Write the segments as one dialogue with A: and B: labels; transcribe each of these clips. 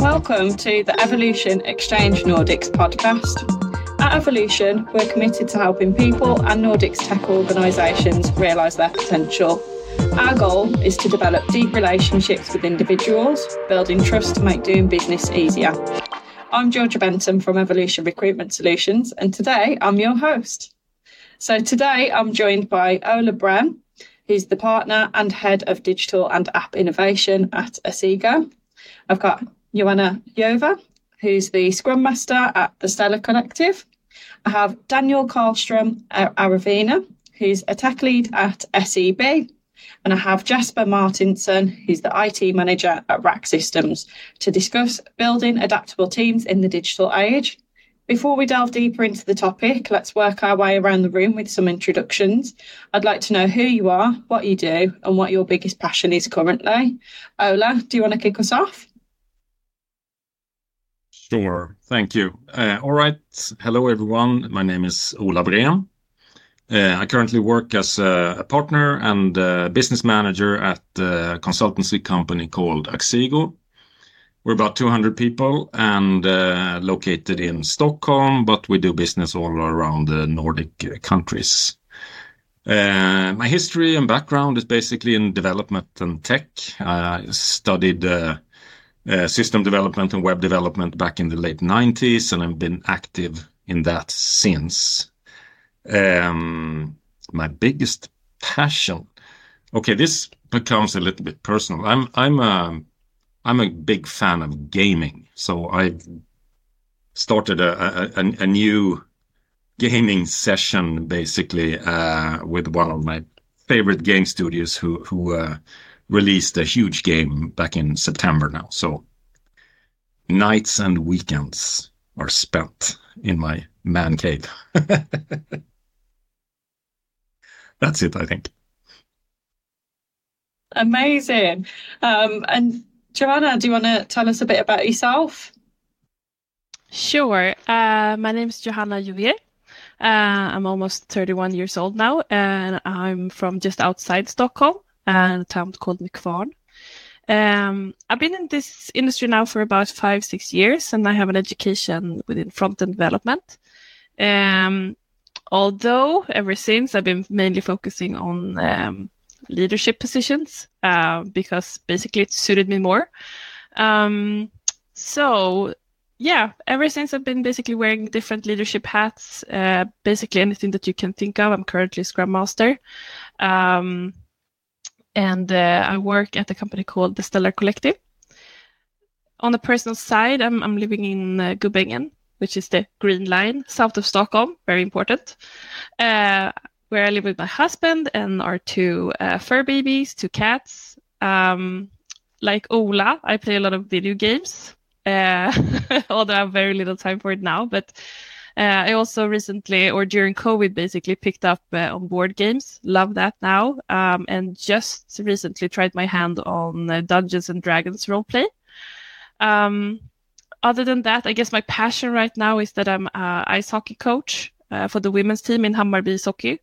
A: Welcome to the Evolution Exchange Nordics podcast. At Evolution, we're committed to helping people and Nordics tech organisations realise their potential. Our goal is to develop deep relationships with individuals, building trust to make doing business easier. I'm Georgia Benton from Evolution Recruitment Solutions, and today I'm your host. So today I'm joined by Ola Bren, who's the partner and head of digital and app innovation at Axigo. I've got Joanna Jova, who's the Scrum Master at the Stellar Collective. I have Daniel Karlstrom at Aravena, who's a tech lead at SEB. And I have Jasper Martinson, who's the IT manager at Rack Systems, to discuss building adaptable teams in the digital age. Before we delve deeper into the topic, let's work our way around the room with some introductions. I'd like to know who you are, what you do, and what your biggest passion is currently. Ola, do you want to kick us off?
B: Sure. Thank you. Uh, all right. Hello, everyone. My name is Ola Breen. Uh, I currently work as a partner and business manager at a consultancy company called Axigo. We're about 200 people and uh, located in Stockholm, but we do business all around the Nordic countries. My history and background is basically in development and tech. I studied uh, system development and web development back in the late 90s, and I've been active in that since. Um, my biggest passion. Okay, this becomes a little bit personal. I'm I'm a I'm a big fan of gaming, so I've started a a, a new gaming session basically uh, with one of my favorite game studios who who uh, released a huge game back in September now. So nights and weekends are spent in my man cave. That's it, I think.
A: Amazing. Um, and Joanna, do you want to tell us a bit about yourself?
C: Sure. Uh, my name is Johanna Juvier. Uh, I'm almost 31 years old now, and I'm from just outside Stockholm and a town called Nykvarn. Um, I've been in this industry now for about five, six years, and I have an education within front end development. Um, although ever since I've been mainly focusing on um, leadership positions uh, because basically it suited me more. Um, so yeah, ever since I've been basically wearing different leadership hats, uh, basically anything that you can think of. I'm currently Scrum Master. Um, and uh, I work at a company called the Stellar Collective. On the personal side, I'm, I'm living in uh, which is the green line south of Stockholm, very important, uh, where I live with my husband and our two uh, fur babies, two cats. Um, like Ola, I play a lot of video games, uh, although I have very little time for it now, but uh, I also recently, or during COVID, basically picked up uh, on board games. Love that now. Um, and just recently tried my hand on uh, Dungeons and Dragons roleplay. Um, other than that, I guess my passion right now is that I'm an ice hockey coach uh, for the women's team in Hammarby Hockey,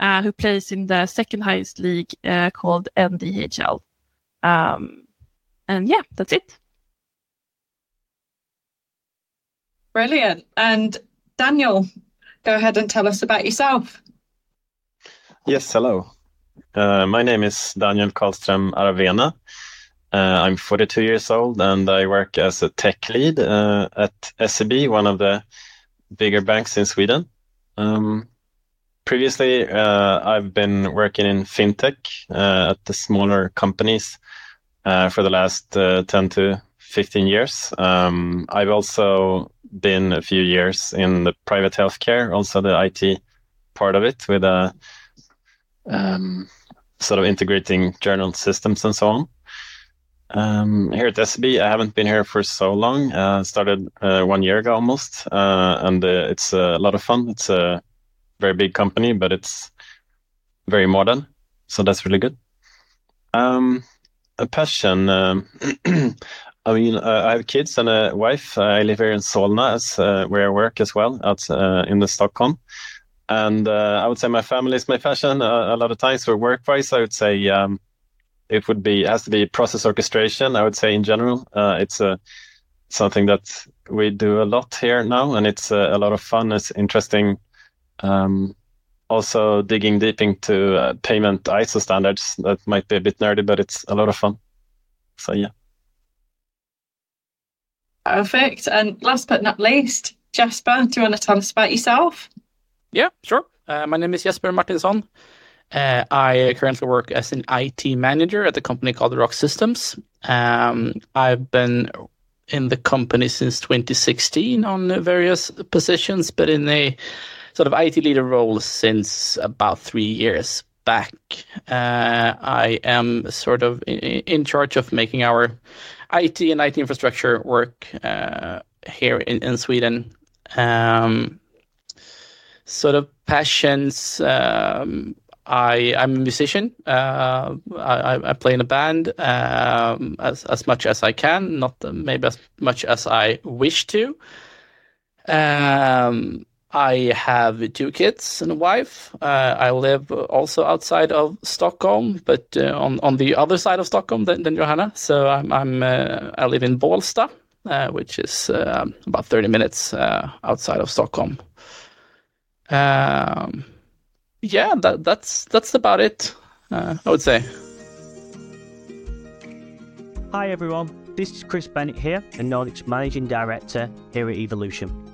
C: uh, who plays in the second highest league uh, called NDHL. Um, and yeah, that's it.
A: Brilliant. And Daniel, go ahead and tell us about yourself.
D: Yes, hello. Uh, my name is Daniel Karlström Aravena. Uh, I'm 42 years old and I work as a tech lead uh, at SEB, one of the bigger banks in Sweden. Um, previously, uh, I've been working in fintech uh, at the smaller companies uh, for the last 10 to 15 years. Um, I've also been a few years in the private healthcare, also the IT part of it, with a um, sort of integrating journal systems and so on. Um, here at SEB, I haven't been here for so long. Uh, started uh, one year ago almost, uh, and uh, it's a lot of fun. It's a very big company, but it's very modern, so that's really good. Um, a passion. Um, I mean, uh, I have kids and a wife. I live here in Solna, as, uh, where I work as well, out uh, in the Stockholm. And uh, I would say my family is my passion. Uh, a lot of times for work-wise, I would say um, it would be has to be process orchestration. I would say in general, uh, it's a something that we do a lot here now, and it's a lot of fun. It's interesting. Um, also digging deep into payment ISO standards. That might be a bit nerdy, but it's a lot of fun. So yeah.
A: Perfect. And last but not least, Jasper, do you want to tell us about yourself?
E: Yeah, sure. Uh, my name is Jesper Martinsson. Uh, I currently work as an IT manager at a company called Rock Systems. Um, I've been in the company since 2016 on various positions, but in a sort of IT leader role since about three years back. Uh, I am sort of in, in, charge of making our IT and IT infrastructure work uh, here in, in Sweden. Um, sort of passions. Um, I I'm a musician. Uh, I, I play in a band um, as as much as I can, not maybe as much as I wish to. Um, I have two kids and a wife. Uh, I live also outside of Stockholm, but uh, on on the other side of Stockholm than, than Johanna. So I'm, I'm uh, I live in Bålsta, uh, which is uh, about 30 minutes uh, outside of Stockholm. Um, yeah, that, that's that's about it. I would say.
F: Hi everyone, this is Chris Bennett here, a Nordics Managing Director here at Evolution.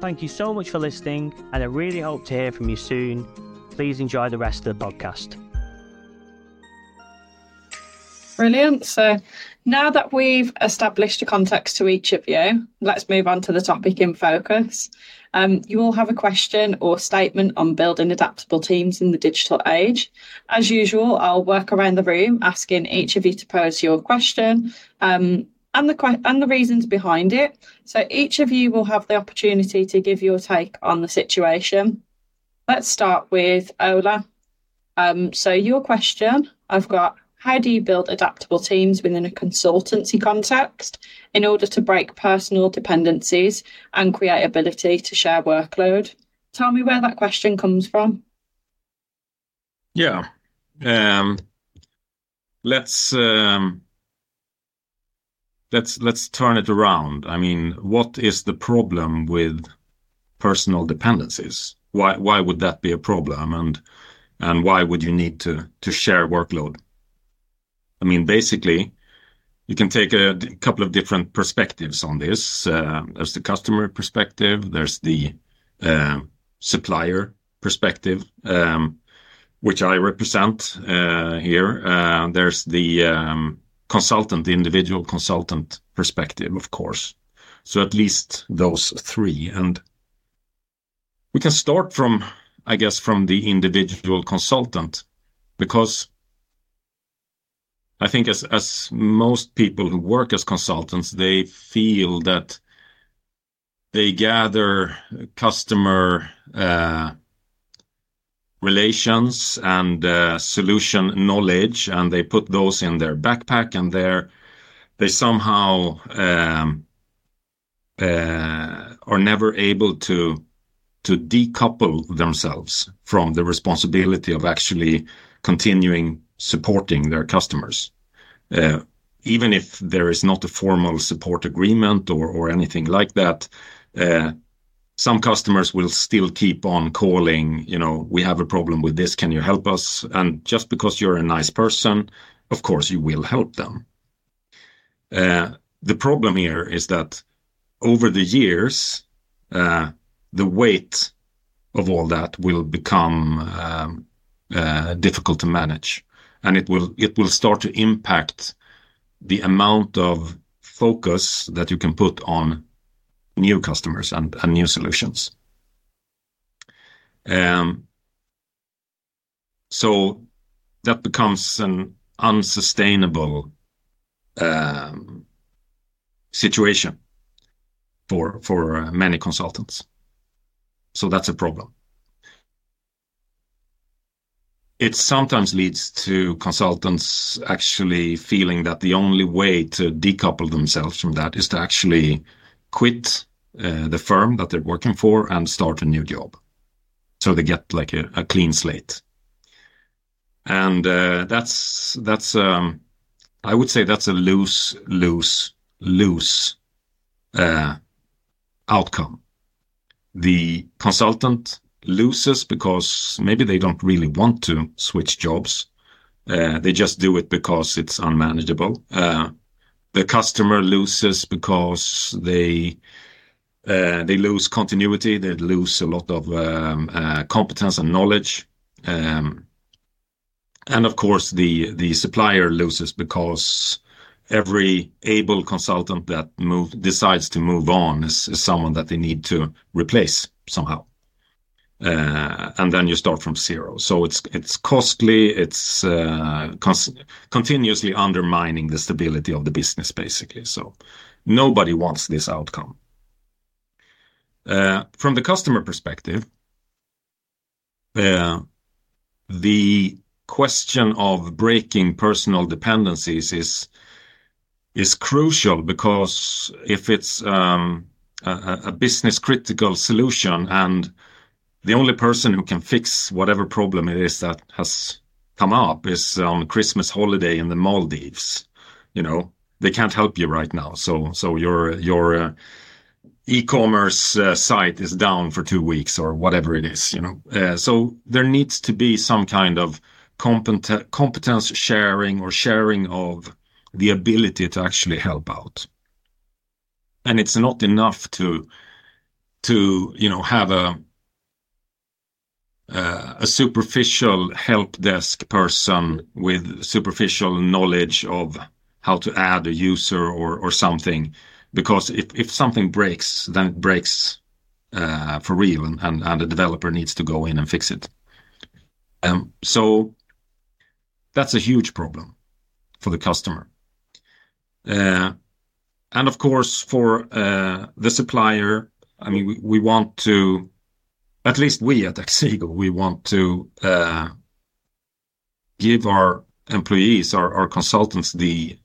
F: Thank you so much for listening, and I really hope to hear from you soon. Please enjoy the rest of the podcast.
A: Brilliant. So now that we've established a context to each of you, let's move on to the topic in focus. Um, you all have a question or statement on building adaptable teams in the digital age. As usual, I'll work around the room asking each of you to pose your question. Um, and the and the reasons behind it. So each of you will have the opportunity to give your take on the situation. Let's start with Ola. Um, so your question, I've got: How do you build adaptable teams within a consultancy context in order to break personal dependencies and create ability to share workload? Tell me where that question comes from.
B: Yeah, um, let's. Um let's let's turn it around. I mean, what is the problem with personal dependencies? Why why would that be a problem, and and why would you need to to share workload? I mean, basically, you can take a couple of different perspectives on this. Uh, there's the customer perspective. There's the uh, supplier perspective, um, which I represent uh, here. Uh, there's the um, consultant, the individual consultant perspective, of course. So at least those three. And we can start from, I guess, from the individual consultant, because I think as, as most people who work as consultants, they feel that they gather customer uh, relations and uh, solution knowledge, and they put those in their backpack, and they they somehow um, uh, are never able to to decouple themselves from the responsibility of actually continuing supporting their customers. Uh, even if there is not a formal support agreement or, or anything like that, uh, some customers will still keep on calling, you know, we have a problem with this, can you help us? And just because you're a nice person, of course, you will help them. Uh, the problem here is that over the years, uh, the weight of all that will become um, uh, difficult to manage, and it will it will start to impact the amount of focus that you can put on new customers and, new solutions. Um, so that becomes an unsustainable um, situation. for for uh, many consultants. So that's a problem. It sometimes leads to consultants actually feeling that the only way to decouple themselves from that is to actually quit uh, the firm that they're working for and start a new job. So they get like a, a clean slate. And uh, that's that's um, I would say that's a loose loose loose uh, outcome. The consultant loses because maybe they don't really want to switch jobs. Uh, they just do it because it's unmanageable. Uh, the customer loses because they uh, they lose continuity. They lose a lot of um, uh, competence and knowledge. Um, and of course, the supplier loses because every able consultant that decides to move on is someone that they need to replace somehow. Uh, and then you start from zero. So it's it's costly. It's uh, continuously undermining the stability of the business, basically. So nobody wants this outcome. Uh, from the customer perspective, uh, the question of breaking personal dependencies is is crucial because if it's um, a, a business critical solution and the only person who can fix whatever problem it is that has come up is on Christmas holiday in the Maldives, you know, they can't help you right now. So so your your uh, e-commerce uh, site is down for two weeks or whatever it is, you know. Uh, so there needs to be some kind of compet- competence sharing or sharing of the ability to actually help out. And it's not enough to to you know have a uh, a superficial help desk person with superficial knowledge of how to add a user or or something. Because if, if something breaks then it breaks uh, for real and, and, and the developer needs to go in and fix it. Um, so that's a huge problem for the customer. Uh, and of course, for uh, the supplier, I mean, we want to, at least we at Axigo, we want to uh, give our employees, our consultants, the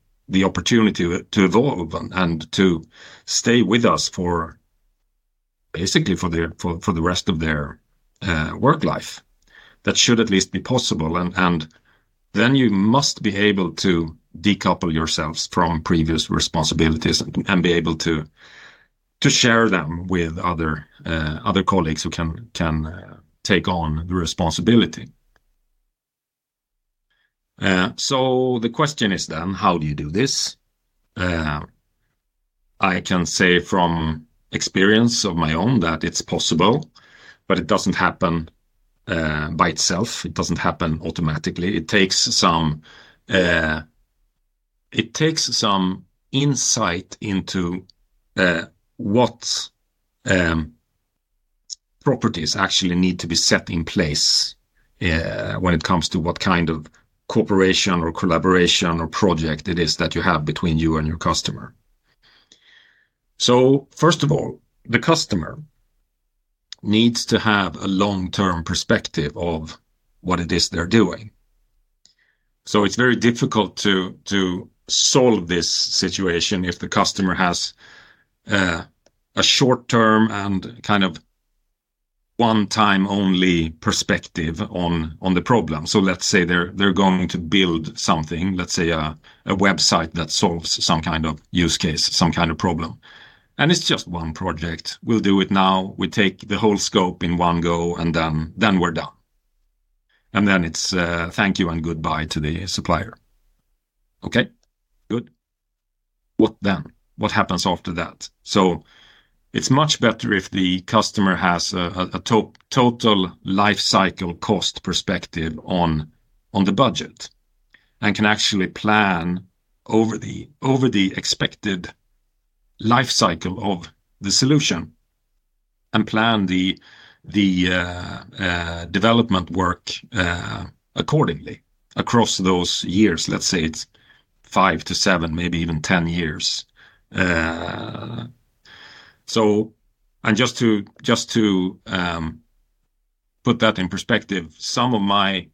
B: opportunity to evolve and to stay with us for basically for the rest of their work life. That should at least be possible. And then you must be able to decouple yourselves from previous responsibilities and be able to to share them with other uh, other colleagues who can can uh, take on the responsibility. Uh, so the question is then, how do you do this? Uh, I can say from experience of my own that it's possible, but it doesn't happen uh, by itself. It doesn't happen automatically. It takes some uh, it takes some insight into what um, properties actually need to be set in place uh, when it comes to what kind of cooperation or collaboration or project it is that you have between you and your customer. So first of all, the customer needs to have a long-term perspective of what it is they're doing. So it's very difficult to to solve this situation if the customer has uh, a short-term and kind of one-time only perspective on on the problem. So let's say they're they're going to build something, let's say a, a website that solves some kind of use case, some kind of problem. And it's just one project. We'll do it now. We take the whole scope in one go, and then then we're done. And then it's uh, thank you and goodbye to the supplier. Okay. Good. What then? What happens after that? So it's much better if the customer has a, a to total life cycle cost perspective on the budget and can actually plan over the over the expected life cycle of the solution and plan the the uh, uh, development work uh, accordingly across those years. Let's say it's five to seven, maybe even 10 years. So, and just to just to um, put that in perspective, some of my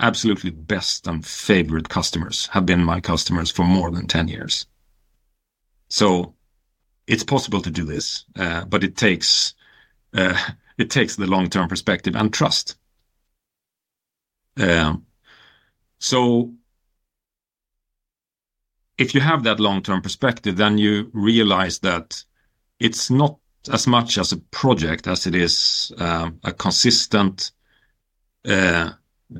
B: absolutely best and favorite customers have been my customers for more than 10 years. So it's possible to do this, uh, but it takes uh, it takes the long-term perspective and trust. Um, so if you have that long-term perspective, then you realize that it's not as much as a project as it is um, a consistent uh,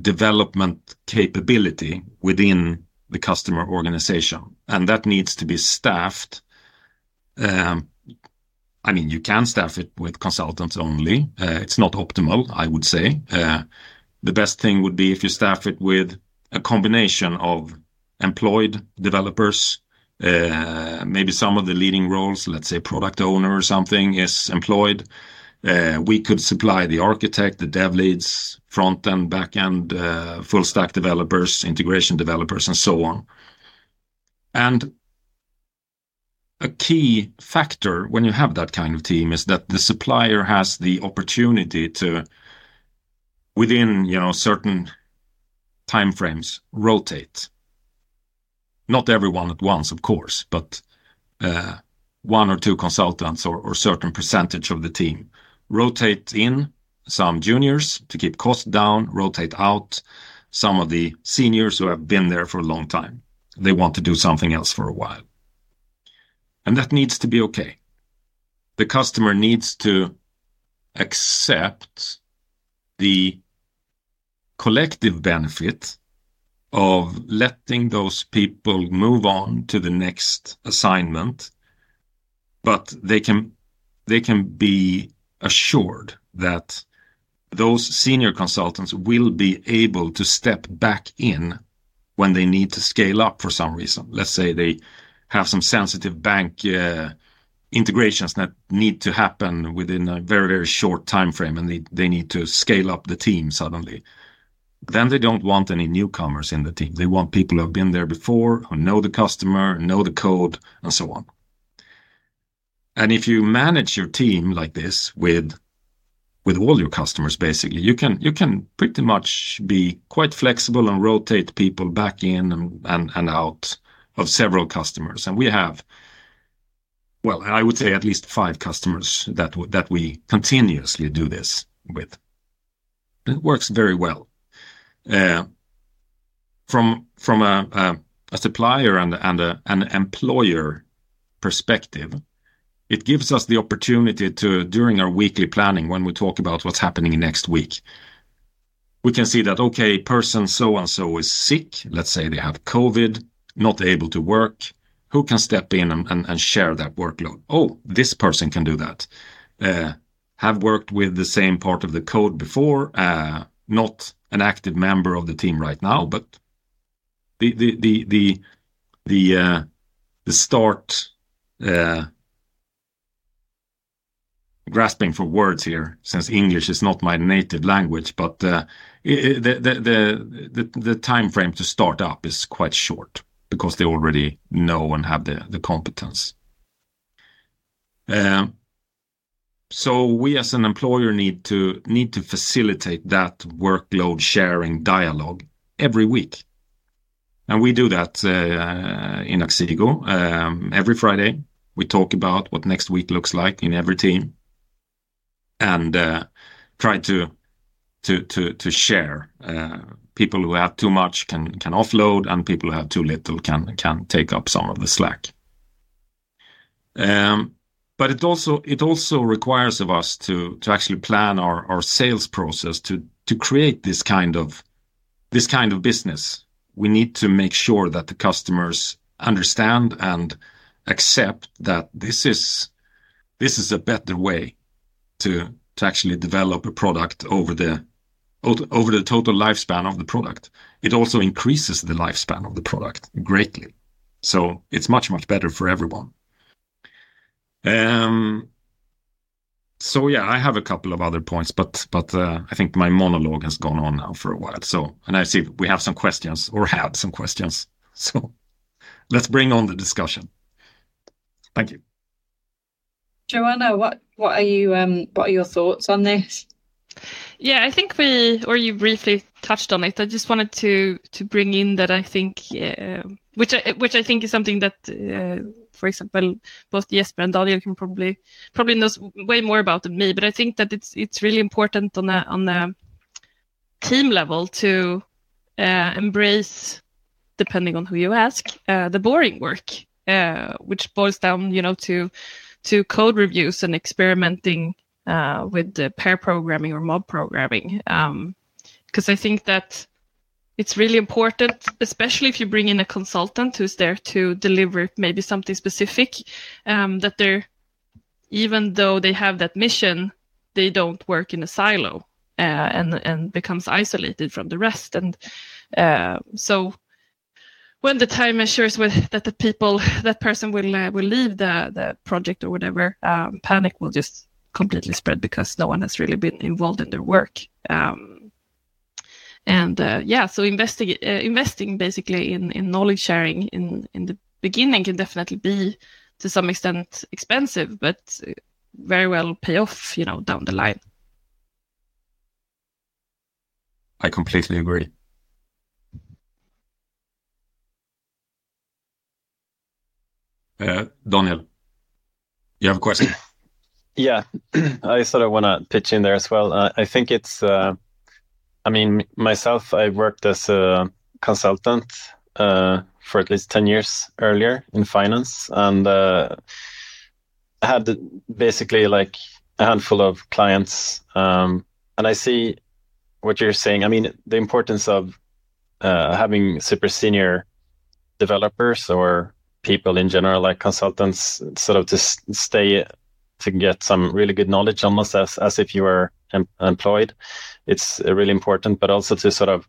B: development capability within the customer organization, and that needs to be staffed. Um, I mean, you can staff it with consultants only. Uh, it's not optimal, I would say. Uh, the best thing would be if you staff it with a combination of employed developers. Uh, maybe some of the leading roles, let's say product owner or something, is employed. Uh, we could supply the architect, the dev leads, front end, back end, uh, full stack developers, integration developers, and so on. And a key factor when you have that kind of team is that the supplier has the opportunity to, within you know certain timeframes, rotate. Not everyone at once, of course, but uh, one or two consultants or, or certain percentage of the team rotate in some juniors to keep costs down, rotate out some of the seniors who have been there for a long time. They want to do something else for a while. And that needs to be okay. The customer needs to accept the collective benefit of letting those people move on to the next assignment, but they can they can be assured that those senior consultants will be able to step back in when they need to scale up for some reason. Let's say they have some sensitive bank uh, integrations that need to happen within a very, very short time frame, and they, they need to scale up the team suddenly. Then they don't want any newcomers in the team. They want people who have been there before, who know the customer, know the code, and so on. And if you manage your team like this with with all your customers, basically, you can you can pretty much be quite flexible and rotate people back in and, and, and out of several customers. And we have, well, I would say at least five customers that that we continuously do this with. It works very well. Uh, from from a, a, a supplier and and a, an employer perspective, it gives us the opportunity to, during our weekly planning, when we talk about what's happening next week, we can see that, okay, person so and so is sick. Let's say they have COVID, not able to work. Who can step in and, and, and share that workload? Oh, this person can do that. Uh, have worked with the same part of the code before, uh, not an active member of the team right now, but the the the the the uh, the start uh, grasping for words here since English is not my native language, but uh, it, the, the, the, the, time frame to start up is quite short because they already know and have the, the competence. Uh, so we as an employer need to need to facilitate that workload sharing dialogue every week. And we do that uh, in Axigo um, every Friday. We talk about what next week looks like in every team and uh, try to to to to share. Uh, people who have too much can can offload, and people who have too little can can take up some of the slack. Um, but it also it also requires of us to to actually plan our our sales process to to create this kind of this kind of business. We need to make sure that the customers understand and accept that this is this is a better way to to actually develop a product over the over the total lifespan of the product. It also increases the lifespan of the product greatly. So it's much, much better for everyone. Um, so yeah, I have a couple of other points, but but uh, I think my monologue has gone on now for a while. So and I see we have some questions or had some questions. So let's bring on the discussion. Thank you.
A: Joanna, what what are you um what are your thoughts on this?
C: Yeah, I think we or you briefly touched on it. I just wanted to to bring in that I think uh, which I which I think is something that uh, for example both Jesper and Daniel can probably probably knows way more about than me, but I think that it's it's really important on a on a team level to uh, embrace depending on who you ask uh, the boring work uh, which boils down you know to to code reviews and experimenting uh, with the pair programming or mob programming. Because um, I think that it's really important, especially if you bring in a consultant who's there to deliver maybe something specific, um, that they're, even though they have that mission, they don't work in a silo uh, and and becomes isolated from the rest. And uh, so when the time measures with that the people that person will uh, will leave the the project or whatever, um, panic will just completely spread because no one has really been involved in their work. Um, and uh, yeah, so investing uh, investing basically in in knowledge sharing in in the beginning can definitely be to some extent expensive, but very well pay off, you know, down the line.
B: I completely agree. Uh, Daniel, you have a question?
D: Yeah, I sort of want to pitch in there as well. Uh, I think it's, uh, I mean, myself, I worked as a consultant uh, for at least 10 years earlier in finance and uh, had basically like a handful of clients. Um, and I see what you're saying. I mean, the importance of uh, having super senior developers or people in general, like consultants, sort of to stay to get some really good knowledge, almost as as if you were em- employed. It's really important, but also to sort of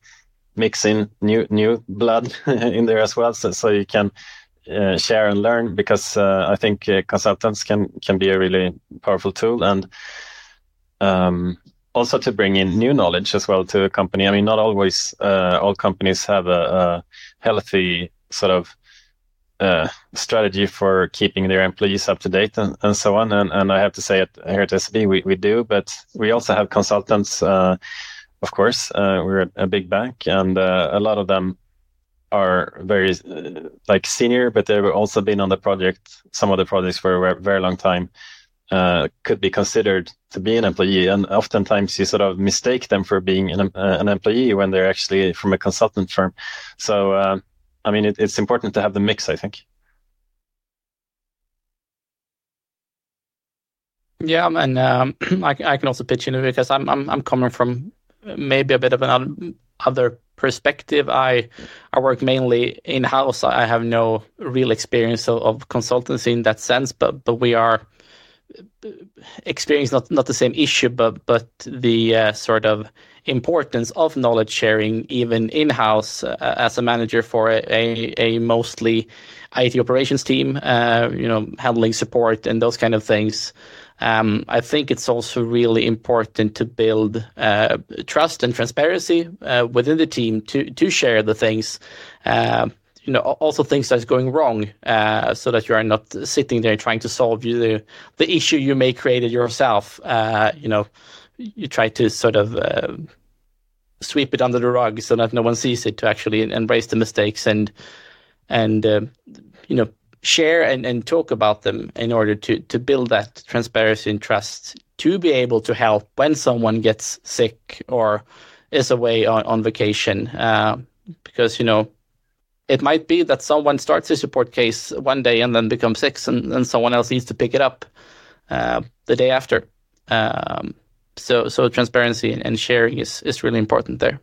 D: mix in new new blood in there as well, so so you can uh, share and learn. Because uh, I think uh, consultants can can be a really powerful tool and. Um, also to bring in new knowledge as well to a company. I mean, not always uh, all companies have a, a healthy sort of uh, strategy for keeping their employees up to date and, and so on. And, and I have to say, it, here at SEB, we, we do, but we also have consultants, uh, of course. Uh, we're a big bank, and uh, a lot of them are very uh, like senior, but they've also been on the project, some of the projects for a very long time. Uh, could be considered to be an employee, and oftentimes you sort of mistake them for being an, an employee when they're actually from a consultant firm. So I mean, it, it's important to have the mix, I think.
E: Yeah, and um, I, I can also pitch in because I'm I'm I'm coming from maybe a bit of an other perspective. I I work mainly in house. I have no real experience of, of consultancy in that sense, but but we are experience not not the same issue, but but the uh, sort of importance of knowledge sharing even in house uh, as a manager for a, a, a mostly IT operations team, uh, you know, handling support and those kind of things. Um, I think it's also really important to build uh, trust and transparency uh, within the team to to share the things uh, you know also things that's going wrong uh, so that you are not sitting there trying to solve the the issue you may created yourself uh, you know you try to sort of uh, sweep it under the rug so that no one sees it to actually embrace the mistakes and and uh, you know share and, and talk about them in order to to build that transparency and trust to be able to help when someone gets sick or is away on, on vacation uh, because you know it might be that someone starts a support case one day and then becomes sick and, and someone else needs to pick it up uh, the day after. Um, so so transparency and sharing is is really important there.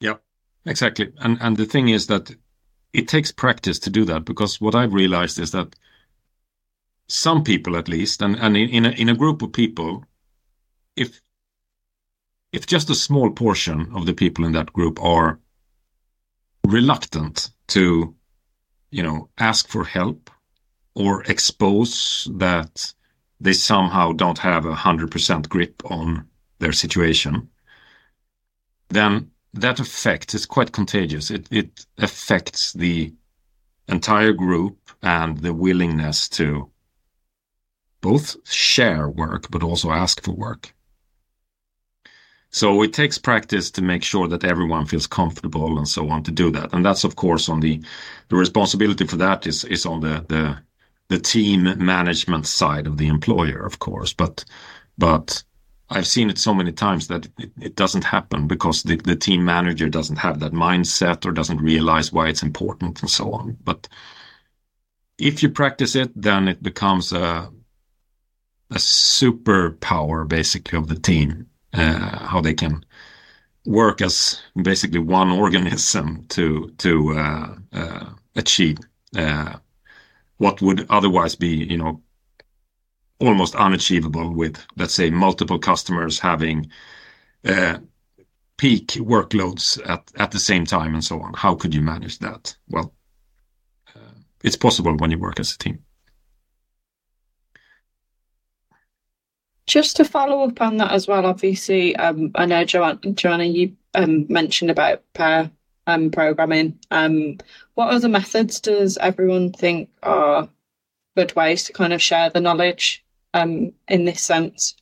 B: Yeah, exactly. And and the thing is that it takes practice to do that because what I've realized is that some people at least and, and in, in a in a group of people, if if just a small portion of the people in that group are reluctant to you know, ask for help or expose that they somehow don't have a hundred percent grip on their situation, then that effect is quite contagious. It it affects the entire group and the willingness to both share work but also ask for work. So it takes practice to make sure that everyone feels comfortable and so on to do that. And that's of course on the the responsibility for that is is on the the the team management side of the employer, of course. But but I've seen it so many times that it, it doesn't happen because the, the team manager doesn't have that mindset or doesn't realize why it's important and so on. But if you practice it, then it becomes a a superpower basically of the team uh, how they can work as basically one organism to to uh, uh, achieve what would otherwise be, you know, almost unachievable with, let's say, multiple customers having peak workloads at at the same time and so on. How could you manage that? Well, it's possible when you work as a team.
A: Just to follow up on that as well, obviously, um, I know Joanna, Joanna you um, mentioned about pair um, programming. Um, what other methods does everyone think are good ways to kind of share the knowledge um, in this sense?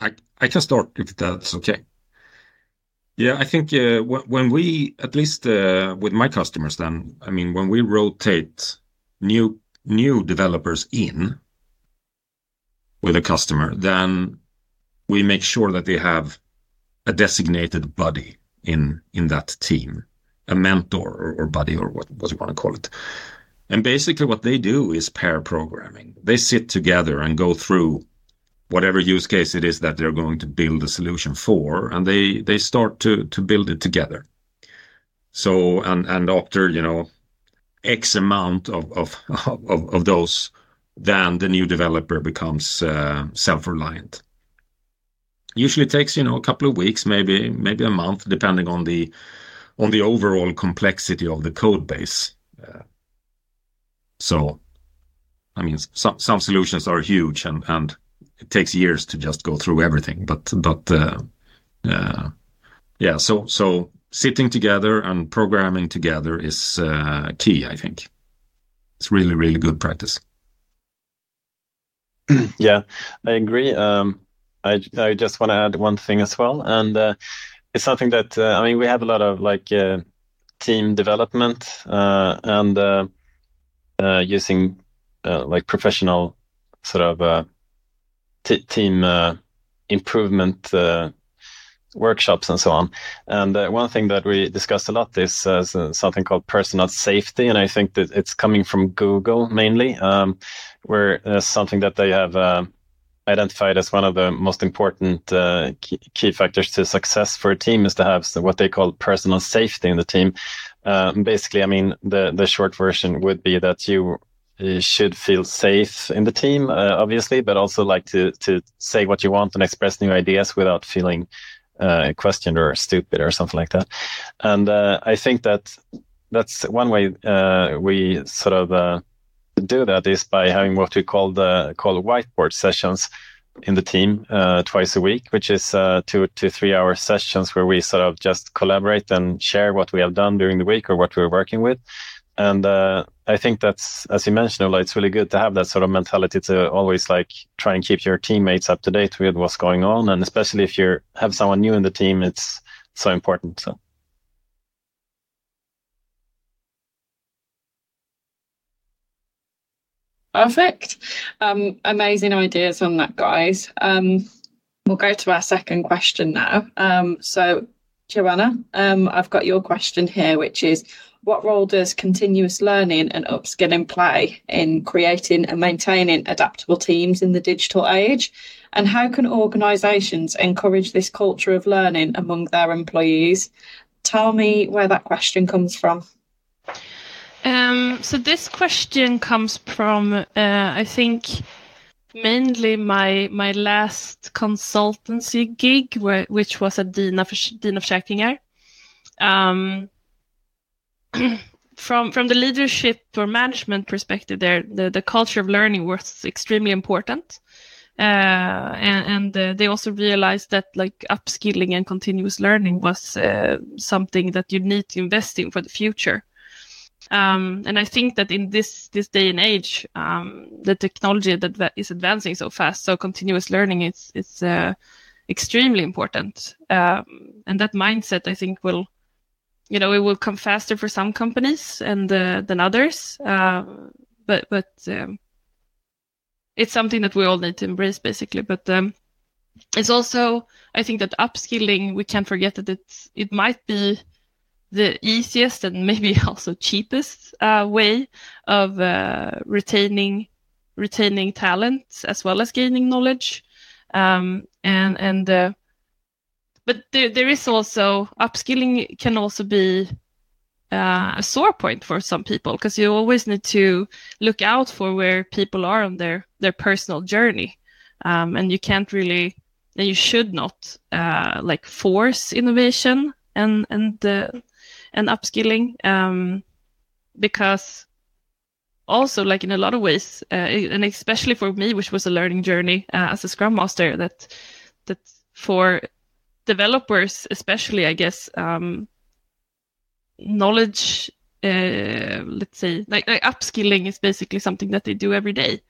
B: I, I can start if that's okay. Yeah, I think uh, when we, at least uh, with my customers, then I mean, when we rotate new new developers in with a customer, then we make sure that they have a designated buddy in in that team, a mentor or, or buddy or what, what you want to call it. And basically what they do is pair programming. They sit together and go through whatever use case it is that they're going to build a solution for, and they they start to to build it together. So and and after you know X amount of of of, of those, then the new developer becomes uh, self-reliant. Usually takes you know a couple of weeks, maybe maybe a month, depending on the on the overall complexity of the code base. So, I mean, some some solutions are huge and and it takes years to just go through everything. But but uh, uh, yeah, so so sitting together and programming together is uh, key. I think it's really really good practice.
D: yeah, I agree. I I just want to add one thing as well, and uh, it's something that uh, I mean we have a lot of like uh, team development uh, and uh, uh, using like professional sort of team improvement workshops and so on. And uh, one thing that we discussed a lot is uh, something called personal safety, and I think that it's coming from Google mainly, um, where uh, something that they have uh, identified as one of the most important uh, key, factors to success for a team is to have what they call personal safety in the team. Um, basically, I mean the the short version would be that you should feel safe in the team, uh, obviously, but also like to to say what you want and express new ideas without feeling uh, questioned or stupid or something like that. And uh, I think that that's one way uh, we sort of uh, do that is by having what we call the call whiteboard sessions in the team uh, twice a week, which is uh, two to three hour sessions where we sort of just collaborate and share what we have done during the week or what we're working with. And uh, I think that's, as you mentioned, Ola, it's really good to have that sort of mentality to always like try and keep your teammates up to date with what's going on, and especially if you have someone new in the team, it's so important. So.
A: Perfect. Um, amazing ideas on that, guys. Um, we'll go to our second question now. Um, so, Joanna, um, I've got your question here, which is what role does continuous learning and upskilling play in creating and maintaining adaptable teams in the digital age? And how can organisations encourage this culture of learning among their employees? Tell me where that question comes from.
C: Um, so this question comes from, uh, I think, mainly my my last consultancy gig, where, which was at Dina, Dina Försäkringar. Um, from from the leadership or management perspective there the, the culture of learning was extremely important uh, and, and uh, they also realized that like upskilling and continuous learning was uh, something that you need to invest in for the future. Um, and I think that in this this day and age, um, the technology that is advancing so fast, so continuous learning is is uh, extremely important. Um, and that mindset, I think, will, you know, it will come faster for some companies and uh, than others. Uh, but but um, it's something that we all need to embrace, basically. But um, it's also, I think, that upskilling we can't forget that it's it might be the easiest and maybe also cheapest uh, way of uh, retaining retaining talent as well as gaining knowledge. Um, and and uh, but there, there is also upskilling can also be uh, a sore point for some people because you always need to look out for where people are on their their personal journey. Um, and you can't really and you should not uh, like force innovation and and uh, and upskilling um, because also like in a lot of ways uh, and especially for me which was a learning journey uh, as a scrum master that that for developers especially i guess um, knowledge uh, let's say like, like, upskilling is basically something that they do every day.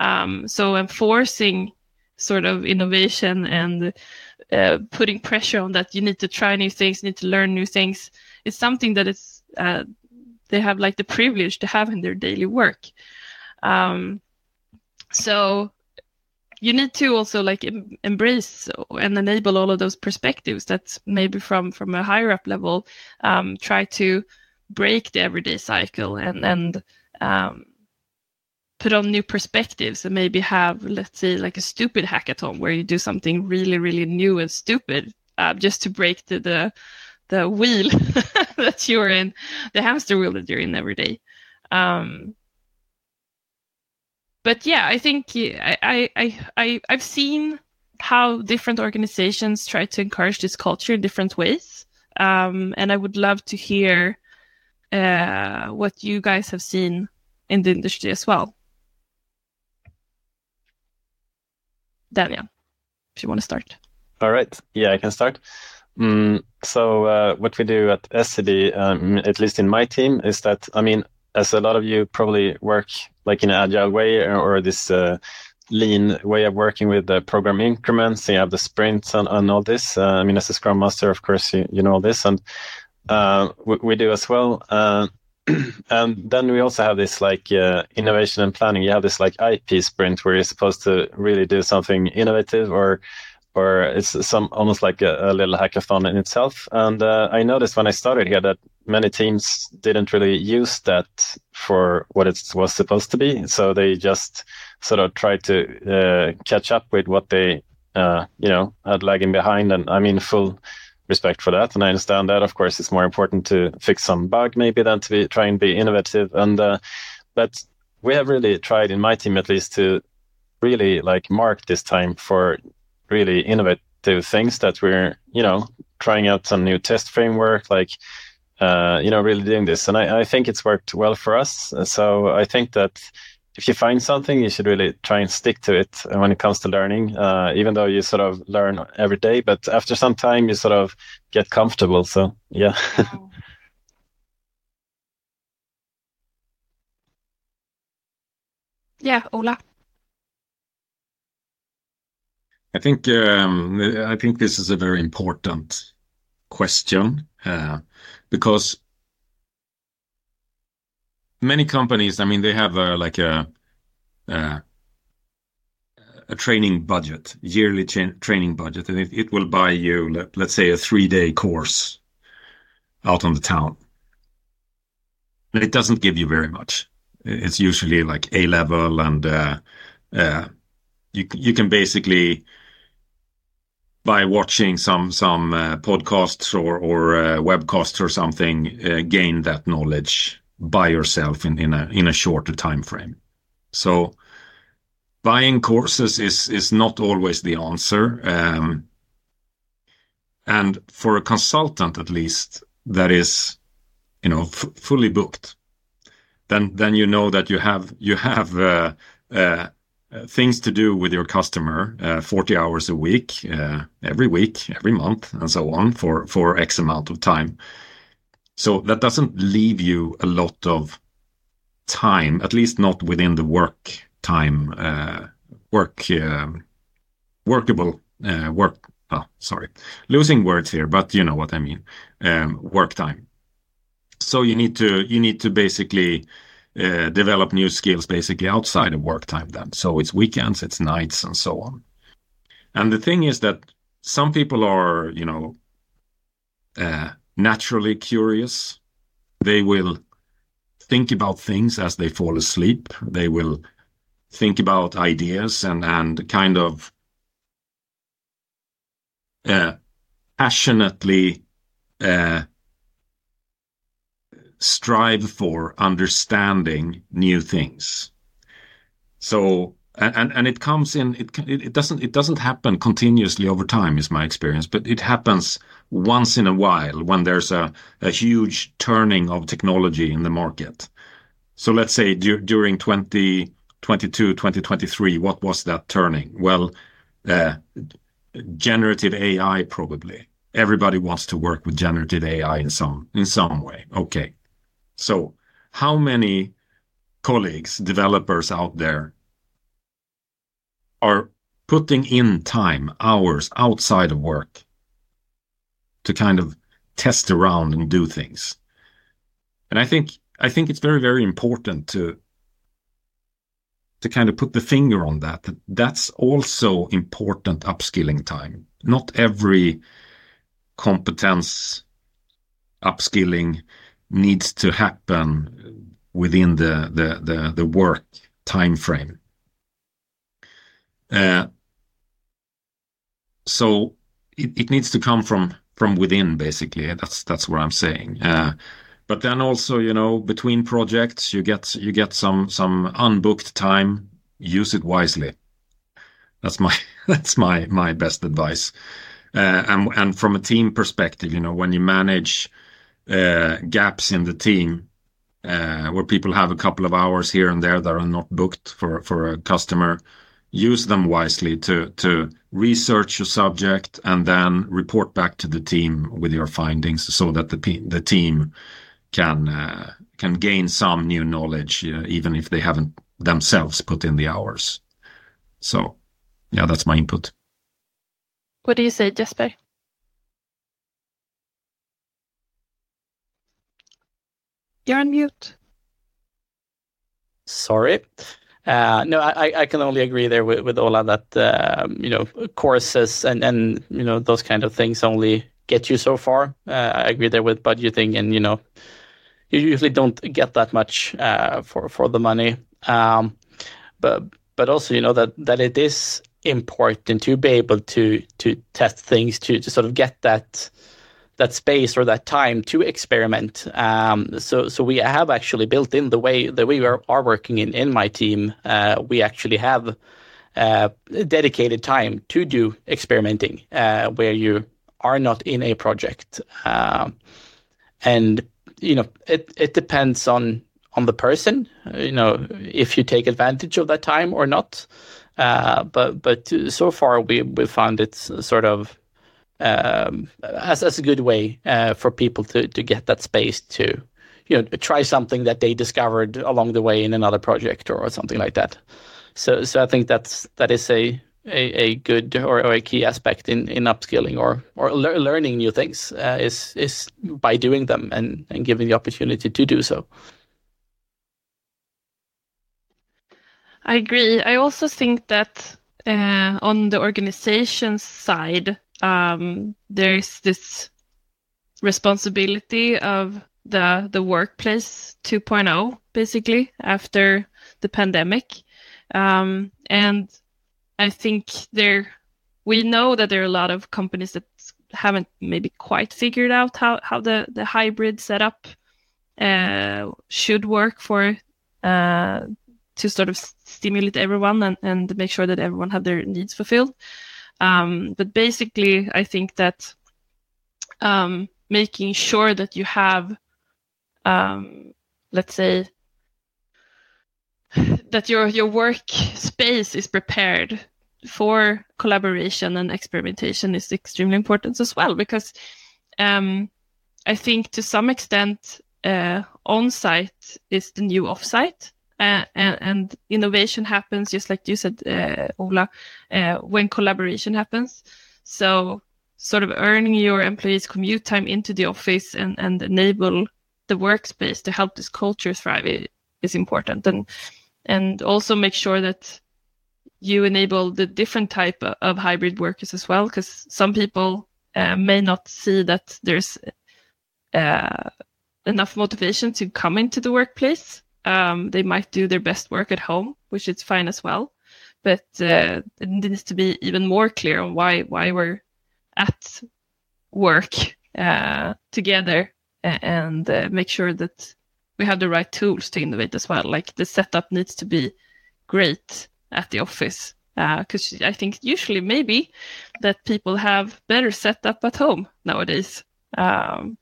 C: Um, so enforcing sort of innovation and uh, putting pressure on that you need to try new things you need to learn new things it's something that is uh, they have like the privilege to have in their daily work. Um, so you need to also like em- embrace and enable all of those perspectives that maybe from from a higher up level um, try to break the everyday cycle and and um, put on new perspectives and maybe have let's say like a stupid hackathon where you do something really really new and stupid uh, just to break the, the the wheel that you're in, the hamster wheel that you're in every day. Um, but yeah, I think I, I, I, I've seen how different organizations try to encourage this culture in different ways. Um, and I would love to hear uh, what you guys have seen in the industry as well. Daniel, if you want to start.
D: All right. Yeah, I can start. Mm, so uh, what we do at SEB, um, at least in my team, is that I mean, as a lot of you probably work like in an agile way or, or this uh, lean way of working with the program increments. You have the sprints and, and all this. Uh, I mean, as a Scrum Master, of course, you, you know all this, and uh, we, we, do as well. Uh, and then we also have this like uh, innovation and planning. You have this like IP sprint where you're supposed to really do something innovative or or it's some almost like a, a little hackathon in itself. And uh, I noticed when I started here that many teams didn't really use that for what it was supposed to be. So they just sort of tried to uh, catch up with what they, uh, you know, had lagging behind. And I mean, full respect for that. And I understand that, of course, it's more important to fix some bug maybe than to be try and be innovative. And uh, but we have really tried in my team at least to really like mark this time for really innovative things that we're you know trying out some new test framework like uh, you know really doing this. And I, I think it's worked well for us. So i think that if you find something you should really try and stick to it when it comes to learning uh, even though you sort of learn every day but after some time you sort of get comfortable. So yeah.
C: Yeah ola
B: I think um, I think this is a very important question uh, because many companies, I mean, they have a, like a uh, a training budget, yearly tra training budget, and it, it will buy you, let, us say, a three-day course out on the town. It doesn't give you very much. It's usually like A level, and uh, uh, you you can basically by watching some some uh, podcasts or or uh, webcasts or something uh, gain that knowledge by yourself in in a in a shorter time frame. So buying courses is is not always the answer um, and for a consultant at least that is you know fully booked then then you know that you have you have uh, uh, things to do with your customer, uh, 40 hours a week, uh, every week, every month, and so on for, for X amount of time. So that doesn't leave you a lot of time, at least not within the work time, uh, work, um, workable uh, work. Oh, sorry, losing words here, but you know what I mean. Um, work time. So you need to you need to basically uh, develop new skills basically outside of work time. Then, so it's weekends, it's nights, and so on. And the thing is that some people are, you know, uh, naturally curious. They will think about things as they fall asleep. They will think about ideas and and kind of uh, passionately uh, strive for understanding new things. So and and it comes in it it doesn't it doesn't happen continuously over time is my experience but it happens once in a while when there's a, a huge turning of technology in the market. So let's say du- during 2022 2023 what was that turning? Well uh, generative ai probably. Everybody wants to work with generative ai in some in some way. Okay so how many colleagues developers out there are putting in time, hours outside of work to kind of test around and do things. And I think I think it's very very important to to kind of put the finger on that, that that's also important upskilling time. Not every competence upskilling needs to happen within the the the, the work time frame. Uh, so it, it needs to come from from within, basically. That's that's what I'm saying. Uh, but then also, you know, between projects, you get you get some some unbooked time. Use it wisely. That's my that's my my best advice. Uh, and and from a team perspective, you know, when you manage gaps in the team, uh, where people have a couple of hours here and there that are not booked for for a customer, use them wisely to to research your subject and then report back to the team with your findings so that the the team can uh, can gain some new knowledge uh, even if they haven't themselves put in the hours. So yeah that's my input.
C: What do you say jesper you're on mute
E: sorry uh, no, I, I can only agree there with, with Ola that um, you know courses and and you know those kind of things only get you so far. Uh, I agree there with budgeting and you know you usually don't get that much uh, for for the money. Um, but but also you know that that it is important to be able to to test things to to sort of get that that space or that time to experiment. Um, so so we have actually built in the way that we are, are working in in my team. Uh, we actually have uh, dedicated time to do experimenting uh, where you are not in a project, um, and you know it it depends on on the person. You know if you take advantage of that time or not. Uh, but but so far we we found it sort of um, as, as a good way uh, for people to, to get that space to you know try something that they discovered along the way in another project or, or something like that. So so I think that's that is a a, a good or, or, a key aspect in, in upskilling or or le- learning new things uh, is is by doing them and, and giving the opportunity to do so.
C: I agree. I also think that uh, on the organization side, um, there's this responsibility of the the workplace 2.0 basically after the pandemic. Um, and i think there we know that there are a lot of companies that haven't maybe quite figured out how, how the, the hybrid setup uh, should work for uh, to sort of stimulate everyone and, and make sure that everyone have their needs fulfilled um, but basically, I think that um, making sure that you have, um, let's say, that your your work space is prepared for collaboration and experimentation is extremely important as well because um, I think to some extent uh, on-site is the new off-site. uh, and, and, innovation happens just like you said uh, Ola uh, when collaboration happens. So sort of earning your employees commute time into the office and, and enable the workspace to help this culture thrive is important. And and also make sure that you enable the different type of hybrid workers as well because some people uh, may not see that there's uh, enough motivation to come into the workplace um, they might do their best work at home which is fine as well but uh, it needs to be even more clear on why why we're at work uh, together and uh, make sure that we have the right tools to innovate as well like the setup needs to be great at the office because uh, I think usually maybe that people have better setup at home nowadays. Um,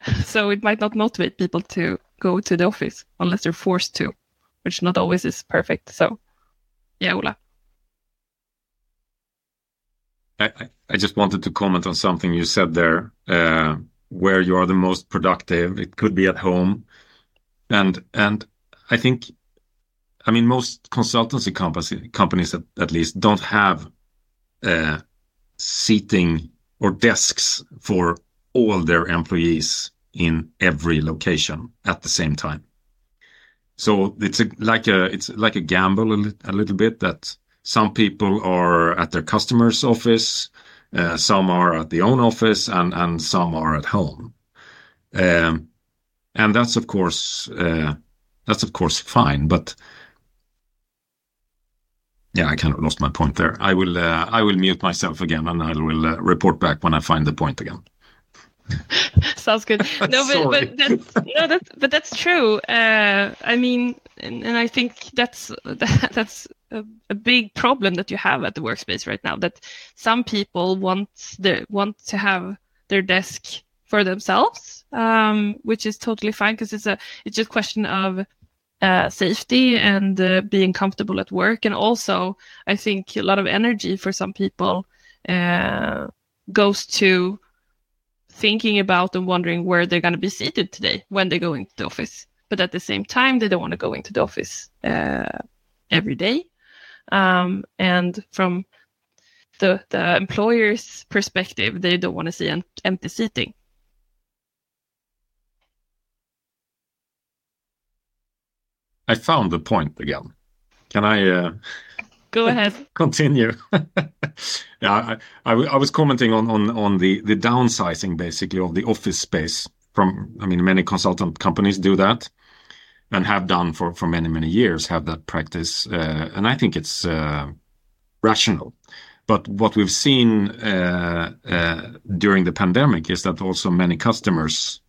C: so it might not motivate people to go to the office unless they're forced to, which not always is perfect. So, yeah, Ola.
B: I, I just wanted to comment on something you said there, uh, where you are the most productive. It could be at home, and and I think I mean, most consultancy companies companies at least don't have uh, seating or desks for all their employees in every location at the same time. So it's like a it's like a gamble a little bit that some people are at their customer's office, uh, some are at the own office, and and some are at home. Um, and that's of course uh, fine, but yeah, I kind of lost my point there. I will uh, I will mute myself again, and I will uh, report back when I find the point again.
C: Sounds good. No, but, but that's no, that's but that's true. Uh, I mean, and, and, I think that's that, that's a, a, big problem that you have at the workspace right now. That some people want the want to have their desk for themselves, um, which is totally fine because it's a it's just a question of uh, safety and uh, being comfortable at work. And also, I think a lot of energy for some people uh, goes to thinking about and wondering where they're going to be seated today when they go into the office. But at the same time, they don't want to go into the office uh, every day. Um, and from the, the employer's perspective, they don't want to see an empty seating.
B: I found the point again. Can I uh,
C: go ahead?
B: Continue. yeah, I, I, I, was commenting on on on the the downsizing basically of the office space. From I mean, many consultant companies do that and have done for for many many years. Have that practice, uh, and I think it's uh, rational. But what we've seen uh, uh, during the pandemic is that also many customers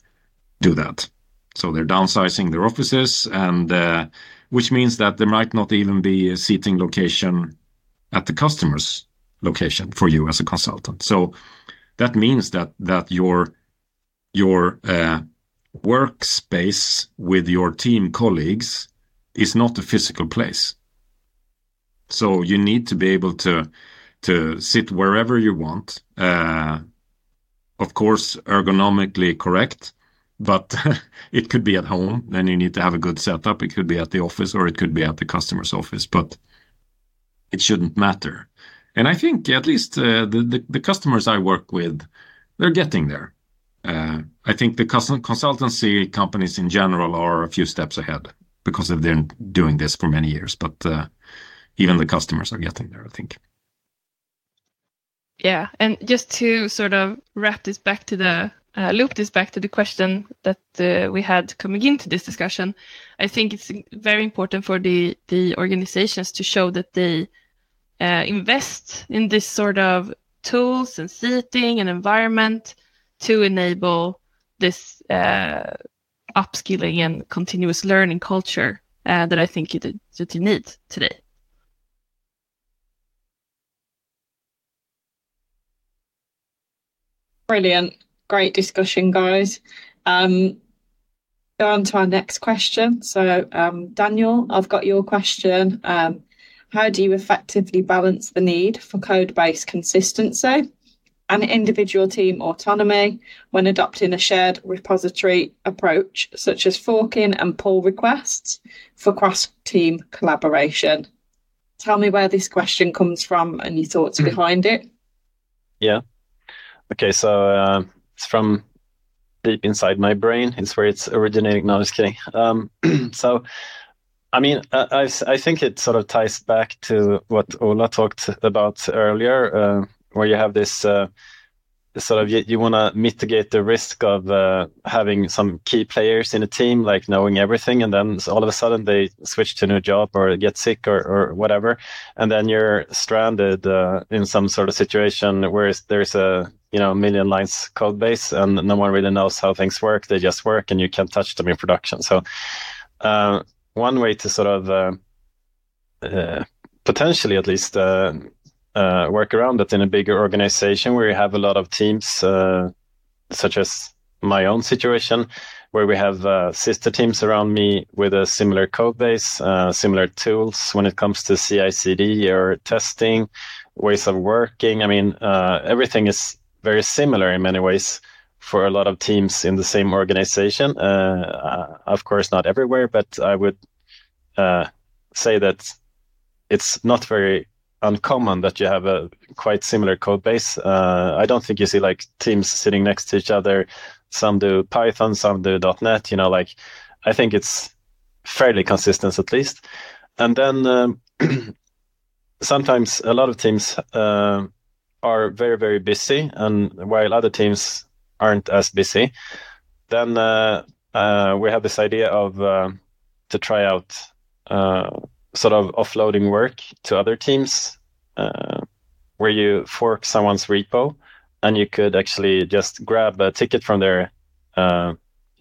B: do that. So they're downsizing their offices, and uh, which means that there might not even be a seating location at the customer's location for you as a consultant. So that means that that your your uh, workspace with your team colleagues is not a physical place. So you need to be able to to sit wherever you want. Uh, of course, ergonomically correct, but it could be at home. Then you need to have a good setup. It could be at the office or it could be at the customer's office, but it shouldn't matter. And I think at least uh, the, the, the customers I work with, they're getting there. Uh, I think the consultancy companies in general are a few steps ahead because they've been doing this for many years. But uh, even the customers are getting there, I think.
C: Yeah, and just to sort of wrap this back to the uh, loop this back to the question that uh, we had coming into this discussion, I think it's very important for the the organizations to show that they uh, invest in this sort of tools and seating and environment to enable this uh, upskilling and continuous learning culture uh, that I think it, that you need today.
A: Brilliant great discussion, guys. Um, Go on to our next question. So, um, Daniel, I've got your question. Um, how do you effectively balance the need for code base consistency and individual team autonomy when adopting a shared repository approach, such as forking and pull requests for cross team collaboration? Tell me where this question comes from and your thoughts behind it.
D: Yeah. Okay, so uh, it's from deep inside my brain. It's where it's originating. No, just kidding. Um, so, I mean, I, I think it sort of ties back to what Ola talked about earlier, uh, where you have this uh, sort of you, you want to mitigate the risk of uh, having some key players in a team, like knowing everything, and then all of a sudden they switch to a new job or get sick or, or whatever, and then you're stranded uh, in some sort of situation where there's a you know million lines code base and no one really knows how things work. They just work and you can't touch them in production. So uh, one way to sort of uh, uh, potentially at least uh, uh, work around that in a bigger organization where you have a lot of teams uh, such as my own situation where we have sister teams around me with a similar code base similar tools when it comes to ci cd or testing ways of working. I mean everything is very similar in many ways for a lot of teams in the same organization. Uh, of course, not everywhere, but I would uh, say that it's not very uncommon that you have a quite similar code base. Uh, I don't think you see like teams sitting next to each other. Some do Python, some do .NET. You know, like I think it's fairly consistent at least. And then um, sometimes a lot of teams uh, are very very busy, and while other teams aren't as busy, then uh, uh, we have this idea of uh, to try out uh, sort of offloading work to other teams, uh, where you fork someone's repo, and you could actually just grab a ticket from their uh,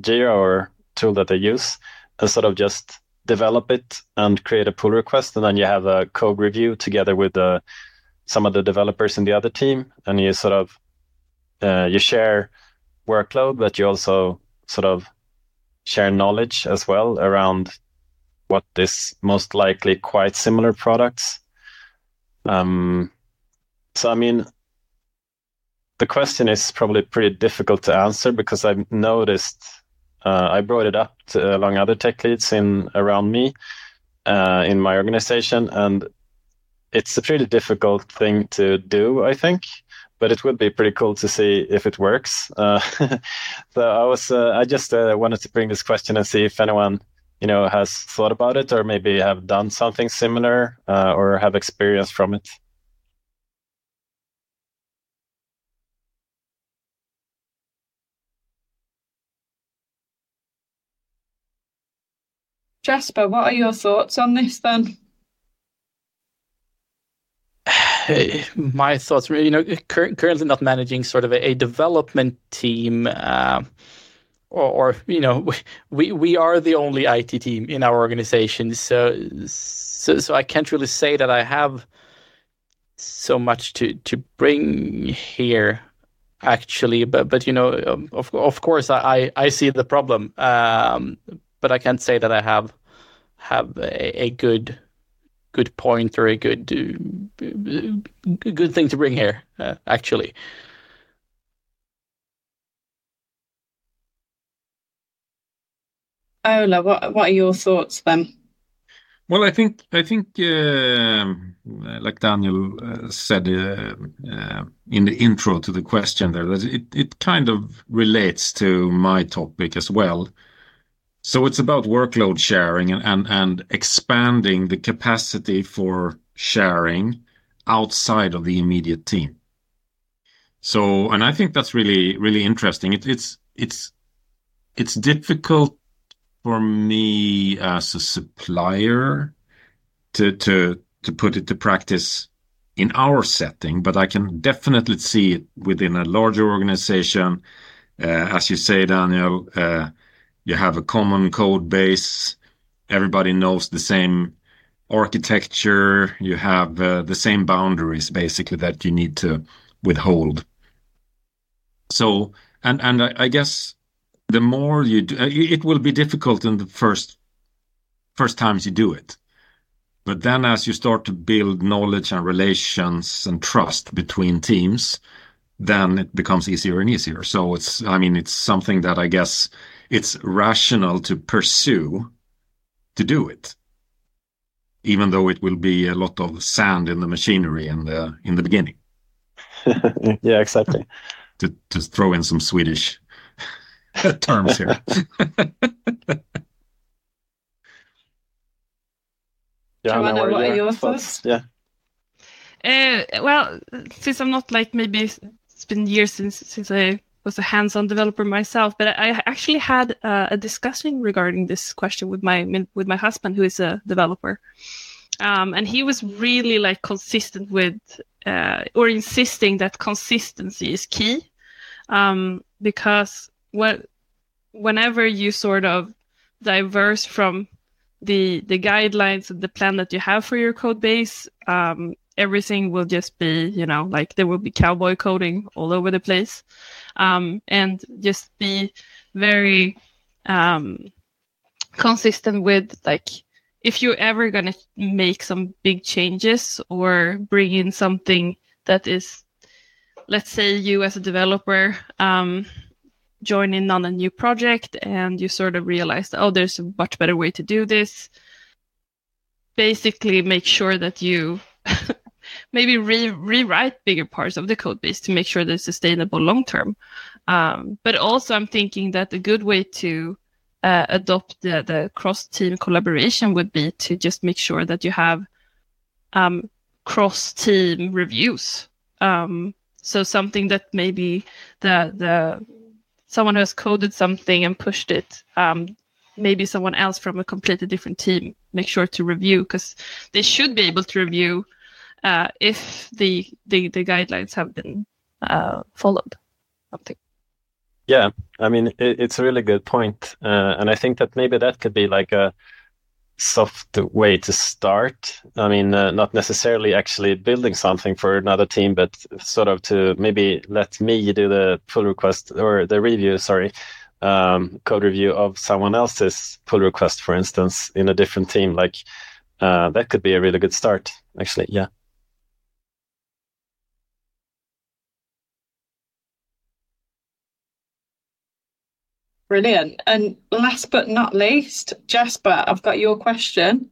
D: Jira or tool that they use, and sort of just develop it and create a pull request, and then you have a code review together with the some of the developers in the other team, and you sort of uh, you share workload, but you also sort of share knowledge as well around what is most likely quite similar products. Um, so I mean, the question is probably pretty difficult to answer because I've noticed uh, I brought it up to, along other tech leads in around me uh, in my organization, and it's a pretty difficult thing to do, I think, but it would be pretty cool to see if it works. Uh, so I was, uh, I just uh, wanted to bring this question and see if anyone, you know, has thought about it or maybe have done something similar uh, or have experience from it.
A: Jasper, what are your thoughts on this then?
E: my thoughts, you know, cur- currently not managing sort of a, a development team, uh, or, or, you know, we we are the only IT team in our organization, so so so I can't really say that I have so much to to bring here actually. But but you know um, of of course i i see the problem. Um, but i can't say that i have have a, a good good point or a good uh, good thing to bring here. Uh, actually.
A: Ola, what what are your thoughts then?
B: Well, I think I think uh, like Daniel uh, said uh, uh, in the intro to the question there that it it kind of relates to my topic as well. So it's about workload sharing and, and, and expanding the capacity for sharing outside of the immediate team. So, and I think that's really, really interesting. It, it's, it's, it's difficult for me as a supplier to, to, to put it to practice in our setting, but I can definitely see it within a larger organization. Uh, as you say, Daniel, uh, you have a common code base. Everybody knows the same architecture. You have uh, the same boundaries basically that you need to withhold. So, and and I, I guess the more you do, it will be difficult in the first first times you do it. But then as you start to build knowledge and relations and trust between teams, then it becomes easier and easier. So it's, I mean, it's something that I guess it's rational to pursue to do it, even though it will be a lot of sand in the machinery in the in the beginning.
D: yeah, exactly.
B: to to throw in some Swedish terms here.
A: Joanna, what, what are your thoughts?
D: Yeah.
C: Uh, well, since I'm not like maybe it's been years since since I was a hands-on developer myself, but I actually had uh, a discussion regarding this question with my with my husband, who is a developer, um, and he was really like consistent with uh, or insisting that consistency is key, um, because what whenever you sort of diverse from the the guidelines and the plan that you have for your code base, um, everything will just be, you know, like there will be cowboy coding all over the place, um, and just be very um, consistent with like if you're ever going to make some big changes or bring in something that is, let's say, you as a developer. Um, join in on a new project and you sort of realize, oh, there's a much better way to do this. Basically, make sure that you maybe re- rewrite bigger parts of the code base to make sure it's sustainable long term. Um, but also, I'm thinking that a good way to uh, adopt the, the cross team collaboration would be to just make sure that you have um, cross team reviews. Um, so something that maybe the the someone who has coded something and pushed it, um, maybe someone else from a completely different team, make sure to review because they should be able to review uh, if the, the, the guidelines have been uh, followed. Something.
D: Yeah, I mean it, it's a really good point, uh, and I think that maybe that could be like a soft way to start. I mean, uh, not necessarily actually building something for another team, but sort of to maybe let me do the pull request or the review, sorry, um, code review of someone else's pull request, for instance, in a different team. Like uh, that could be a really good start, actually. Yeah.
A: Brilliant. And last but not least, Jasper, I've got your question.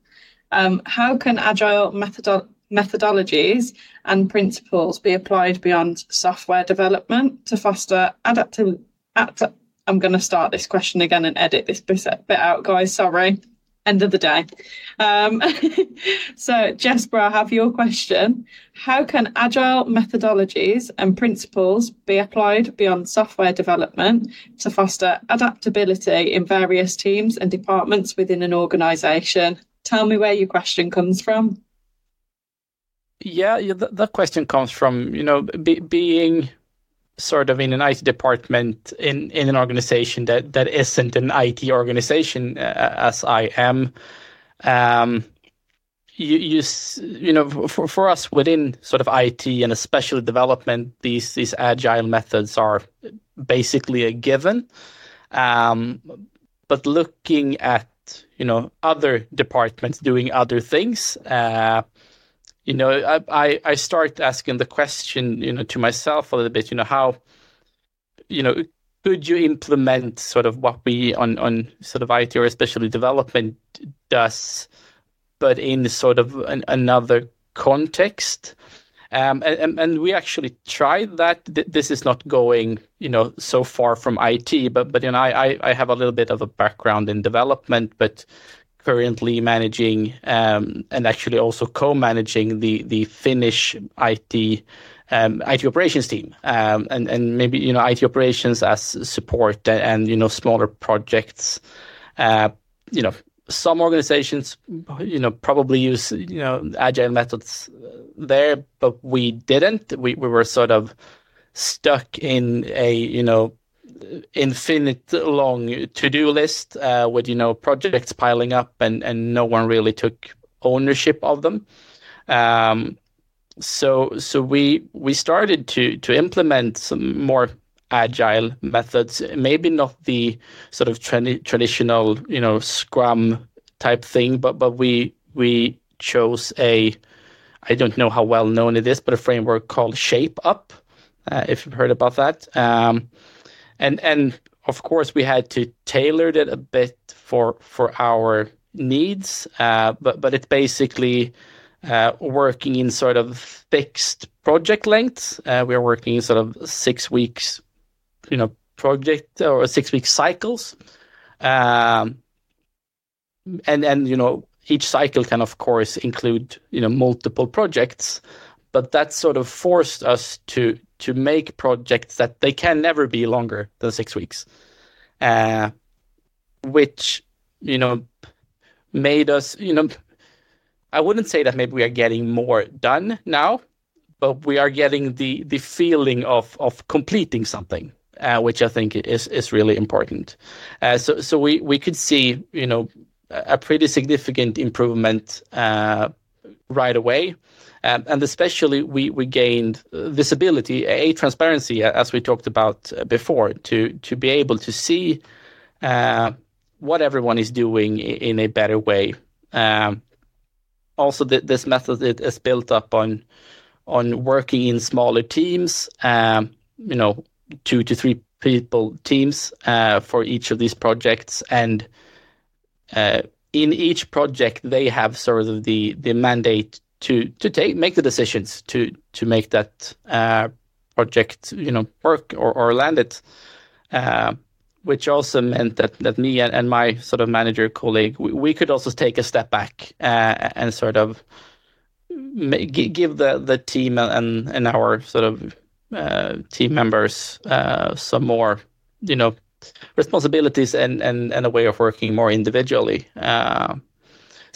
A: Um, how can agile methodo- methodologies and principles be applied beyond software development to foster adaptive? I'm going to start this question again and edit this bit out, guys. Sorry end of the day. Um, so, Jesper, I have your question. How can agile methodologies and principles be applied beyond software development to foster adaptability in various teams and departments within an organization? Tell me where your question comes from.
E: Yeah, the question comes from, you know, be, being sort of in an IT department in in an organization that that isn't an IT organization uh, as I am. Um, you, you you know for, for us within sort of IT and especially development these these agile methods are basically a given um, but looking at you know other departments doing other things uh, you know, I, I, I start asking the question, you know, to myself a little bit, you know, how, you know, could you implement sort of what we on, on sort of IT or especially development does, but in sort of an, another context? Um, and, and we actually tried that. This is not going, you know, so far from IT, but but you know, I I have a little bit of a background in development, but currently managing um, and actually also co-managing the the Finnish IT um, IT operations team, um, and and maybe you know IT operations as support and, and you know smaller projects. Uh, you know, some organizations, you know, probably use you know agile methods there, but we didn't. We we were sort of stuck in a you know infinite long to-do list uh, with you know projects piling up and and no one really took ownership of them um, so so we we started to to implement some more agile methods. Maybe not the sort of tra- traditional, you know, Scrum type thing, but but we we chose a I don't know how well known it is, but a framework called Shape Up. Uh, if you've heard about that, um, and and of course we had to tailor it a bit for for our needs, uh, but but it's basically uh, working in sort of fixed project lengths. Uh, we are working in sort of six weeks, you know, project or six week cycles, um, and and you know each cycle can of course include you know multiple projects, but that sort of forced us to to make projects that they can never be longer than six weeks, uh, which you know made us you know I wouldn't say that maybe we are getting more done now, but we are getting the the feeling of of completing something, uh, which I think is is really important. Uh, so so we we could see you know a pretty significant improvement uh, right away. Um, and especially we, we gained visibility, a transparency, as we talked about before, to to be able to see uh, what everyone is doing in a better way. Um, also, th- this method is built up on on working in smaller teams. Um, you know, two to three people teams uh, for each of these projects, and uh, in each project they have sort of the the mandate to to take make the decisions to to make that uh, project you know work or, or land it. Uh, which also meant that that me and, and my sort of manager colleague we, we could also take a step back uh, and sort of give the the team and and our sort of uh, team members uh, some more you know responsibilities and and and a way of working more individually.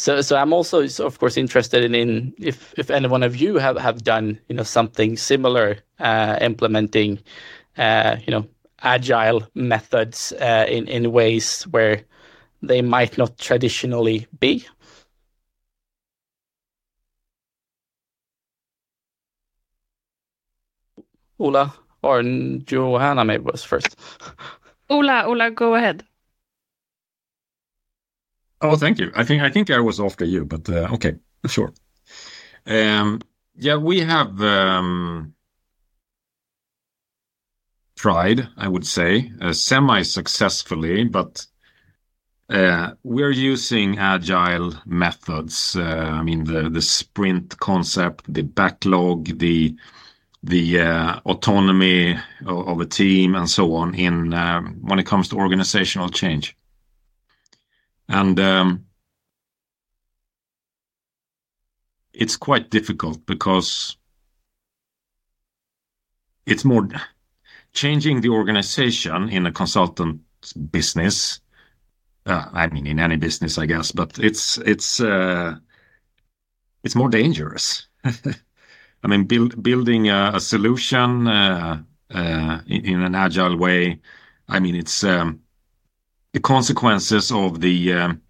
E: So so I'm also of course interested in, in if if any one of you have have done you know something similar uh, implementing uh, you know agile methods uh, in in ways where they might not traditionally be. Ola or Johanna maybe was first.
C: Ola, Ola, go ahead.
B: Oh, thank you. I think I think I was after you, but uh, okay, sure. Um, yeah, we have um, tried, I would say, uh, semi-successfully, but uh, we're using agile methods. Uh, I mean, the the sprint concept, the backlog, the the uh, autonomy of, of, a team, and so on. In um, when it comes to organizational change, and um, it's quite difficult because it's more changing the organization in a consultant business. Uh, I mean, in any business, I guess, but it's it's uh, it's more dangerous. I mean, build, building a, a solution uh, uh, in, in, an agile way. I mean, it's um, the consequences of the um,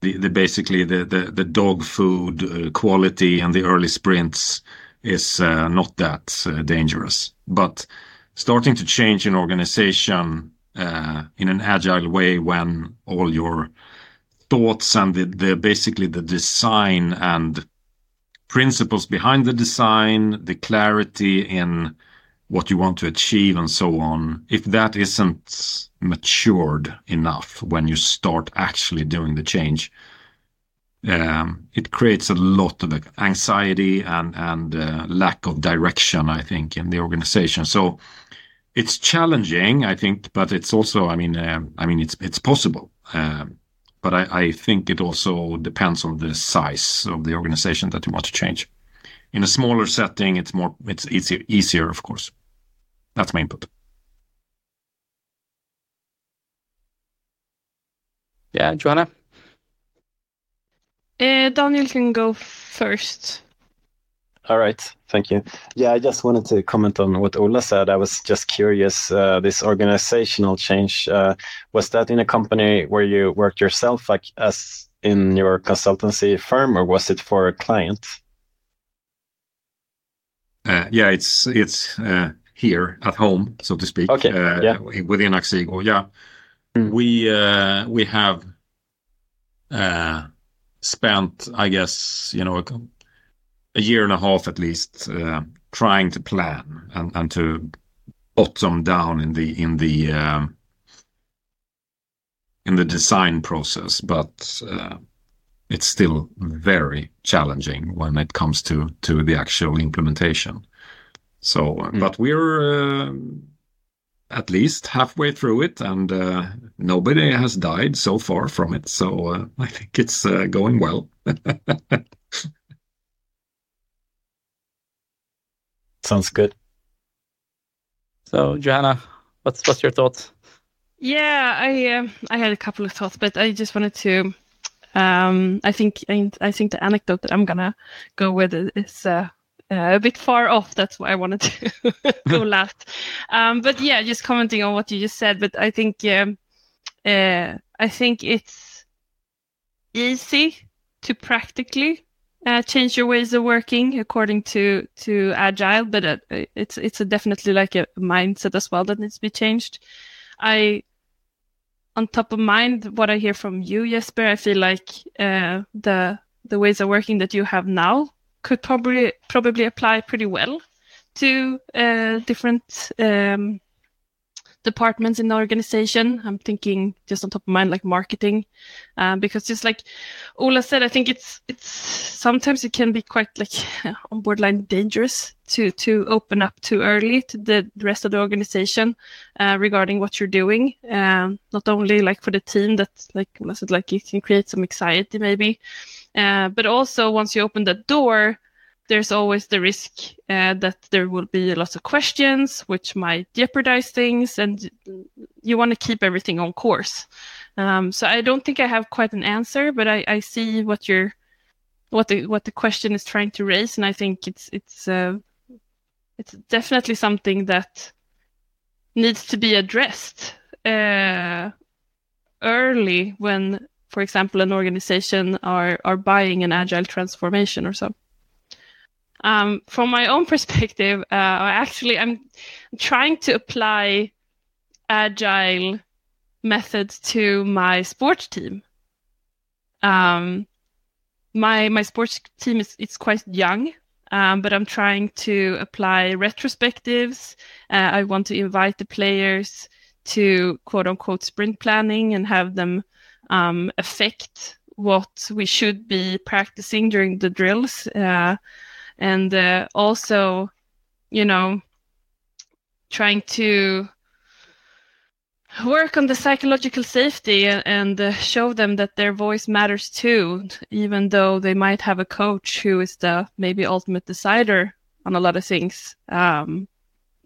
B: basically the dog food uh, quality and the early sprints is uh, not that uh, dangerous, but starting to change an organization in an agile way when all your thoughts and basically the design and principles behind the design, the clarity in what you want to achieve and so on, if that isn't matured enough when you start actually doing the change, um, it creates a lot of anxiety and and uh, lack of direction, I think, in the organization. So it's challenging, I think, but it's also, I mean, uh, I mean, it's it's possible. Um, but I, I, think it also depends on the size of the organization that you want to change. In a smaller setting, it's more, it's easier, easier, of course. That's my input.
E: Yeah, Joanna.
C: Uh, Daniel can go first.
D: All right, thank you. Yeah, I just wanted to comment on what Ola said. I was just curious. Uh, this organizational change uh, was that in a company where you worked yourself, like as in your consultancy firm, or was it for a client?
B: Uh, yeah, it's it's uh, here at home, so to speak.
D: Okay,
B: uh,
D: yeah.
B: Within Axigo, yeah.
D: Mm.
B: We uh, we have uh, spent, I guess, you know, a, a year and a half at least, uh, trying to plan and, and to bottom down in the in the um, in the design process, but uh, it's still very challenging when it comes to to the actual implementation. So, uh,
D: Mm.
B: but we're uh, at least halfway through it, and uh, nobody has died so far from it. So uh, I think it's uh, going well.
D: Sounds good.
E: So, Johanna, what's what's your thoughts?
C: Yeah, I um, I had a couple of thoughts, but I just wanted to. Um, I think I, I think the anecdote that I'm gonna go with is uh, a bit far off. That's why I wanted to go last. Um, but yeah, just commenting on what you just said. But I think um, uh, I think it's easy to practically uh, change your ways of working according to to agile, but uh, it's it's definitely like a mindset as well that needs to be changed. I, on top of mind, what I hear from you, Jesper, I feel like uh, the the ways of working that you have now could probably probably apply pretty well to uh, different um, departments in the organization. I'm thinking just on top of mind, like marketing, um, because just like Ola said, I think it's it's sometimes it can be quite like on borderline dangerous to to open up too early to the rest of the organization uh, regarding what you're doing. Um, not only like for the team that like Ola said, like it can create some anxiety maybe, uh, but also once you open that door, there's always the risk uh, that there will be lots of questions which might jeopardize things and you want to keep everything on course. Um, so i don't think i have quite an answer but i, I see what you're what the what the question is trying to raise and i think it's it's uh, it's definitely something that needs to be addressed uh, early when for example an organization are are buying an agile transformation or so um, from my own perspective, uh, I actually, I'm trying to apply agile methods to my sports team. Um, my my sports team is it's quite young, um, but I'm trying to apply retrospectives. Uh, I want to invite the players to quote unquote sprint planning and have them um, affect what we should be practicing during the drills. Uh, and uh, also you know trying to work on the psychological safety and, and uh, show them that their voice matters too even though they might have a coach who is the maybe ultimate decider on a lot of things um,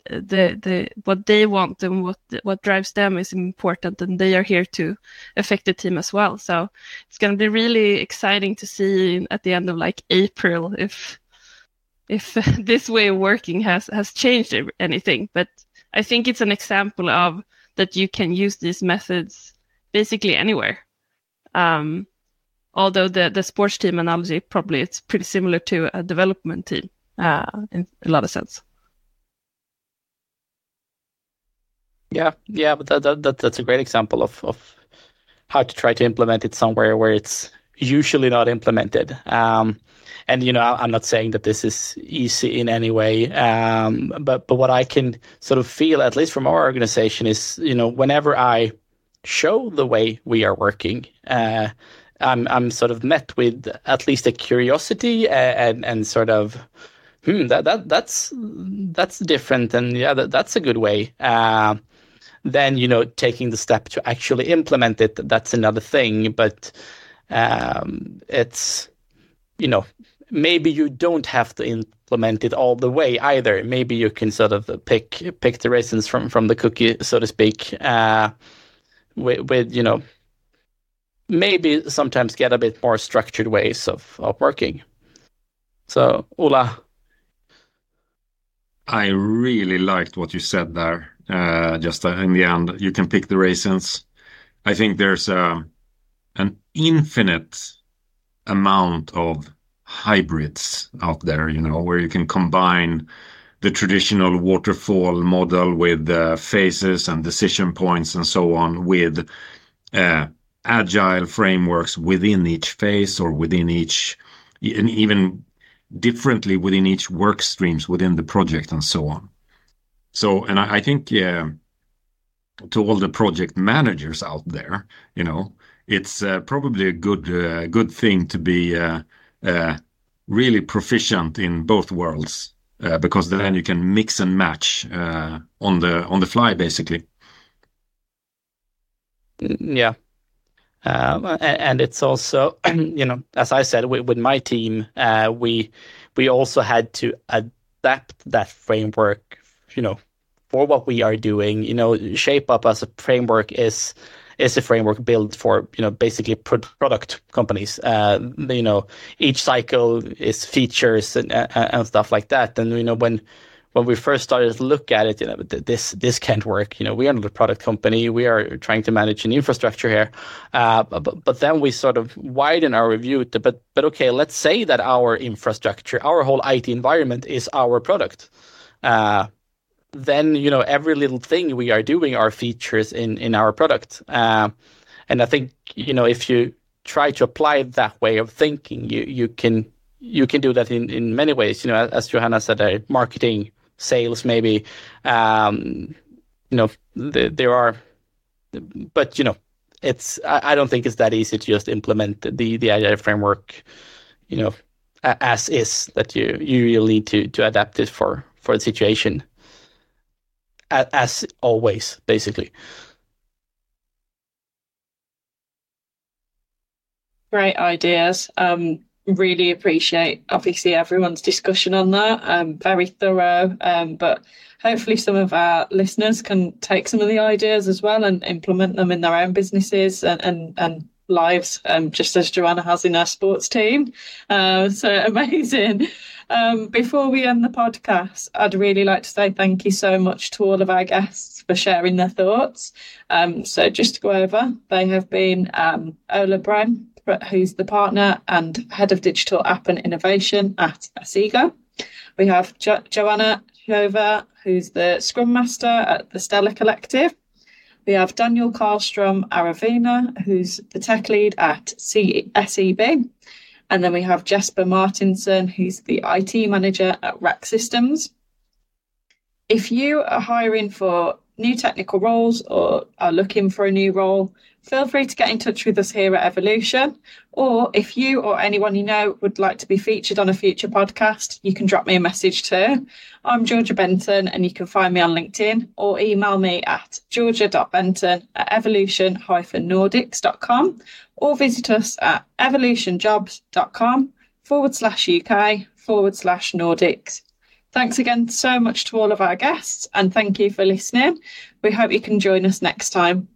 C: the the what they want and what what drives them is important and they are here to affect the team as well. So it's going to be really exciting to see at the end of like april if if this way of working has has changed anything. But i think it's an example of that you can use these methods basically anywhere. Um, although the the sports team analogy probably it's pretty similar to a development team uh, in a lot of sense
E: Yeah, yeah, but that, that, that that's a great example of of how to try to implement it somewhere where it's usually not implemented. Um, and you know, I'm not saying that this is easy in any way, um, but but what I can sort of feel, at least from our organization, is you know, whenever I show the way we are working, uh, I'm I'm sort of met with at least a curiosity and and, and sort of. Hmm, that that that's that's different, and yeah, that, that's a good way. Uh, then you know taking the step to actually implement it that's another thing. But um, it's you know maybe you don't have to implement it all the way either. Maybe you can sort of pick pick the raisins from from the cookie so to speak uh, with, with you know maybe sometimes get a bit more structured ways of of working. So ola?
B: I really liked what you said there. Uh, just uh, in the end, you can pick the raisins. I think there's uh, an infinite amount of hybrids out there, you know, where you can combine the traditional waterfall model with uh, phases and decision points and so on with uh, agile frameworks within each phase or within each and even differently within each work streams within the project and so on i, I think to all the project managers out there you know it's uh, probably a good uh, good thing to be uh, really proficient in both worlds because then you can mix and match on the on the fly basically.
E: Mm, yeah. Um, and it's also you know as i said with, my team we we also had to adapt that framework you know for what we are doing you know shape up as a framework is is a framework built for you know basically pro- product companies. Uh, you know, each cycle is features and, and stuff like that. And you know when when we first started to look at it, you know, this this can't work. You know, we are not a product company. We are trying to manage an infrastructure here. Uh, but, but then we sort of widen our review to, but but okay, let's say that our infrastructure, our whole IT environment is our product. Uh, then you know every little thing we are doing are features in in our product. Uh, and i think you know if you try to apply that way of thinking you you can you can do that in in many ways. You know as johanna said uh, marketing sales maybe um, you know the, there are but you know it's I, I, don't think it's that easy to just implement the the idea framework you know as is that you you really need to to adapt it for for the situation as always, basically.
A: Great ideas. Um, really appreciate obviously everyone's discussion on that. Um, very thorough. Um, but hopefully some of our listeners can take some of the ideas as well and implement them in their own businesses and and, and lives, um, just as Joanna has in our sports team. Uh, so amazing. Um, before we end the podcast, I'd really like to say thank you so much to all of our guests for sharing their thoughts. Um, so, just to go over, they have been um, Ola Brem, who's the partner and head of digital app and innovation at Axigo. We have jo- Joanna Shova, who's the Scrum Master at the Stellar Collective. We have Daniel Karlstrom Aravena, who's the tech lead at C- SEB. And then we have Jesper Martinson, who's the IT manager at Rack Systems. If you are hiring for new technical roles or are looking for a new role, feel free to get in touch with us here at Evolution. Or if you or anyone you know would like to be featured on a future podcast, you can drop me a message too. I'm Georgia Benton, and you can find me on LinkedIn or email me at georgia.benton at evolution-nordics.com or visit us at evolutionjobs.com forward slash UK forward slash Nordics. Thanks again so much to all of our guests and thank you for listening. We hope you can join us next time.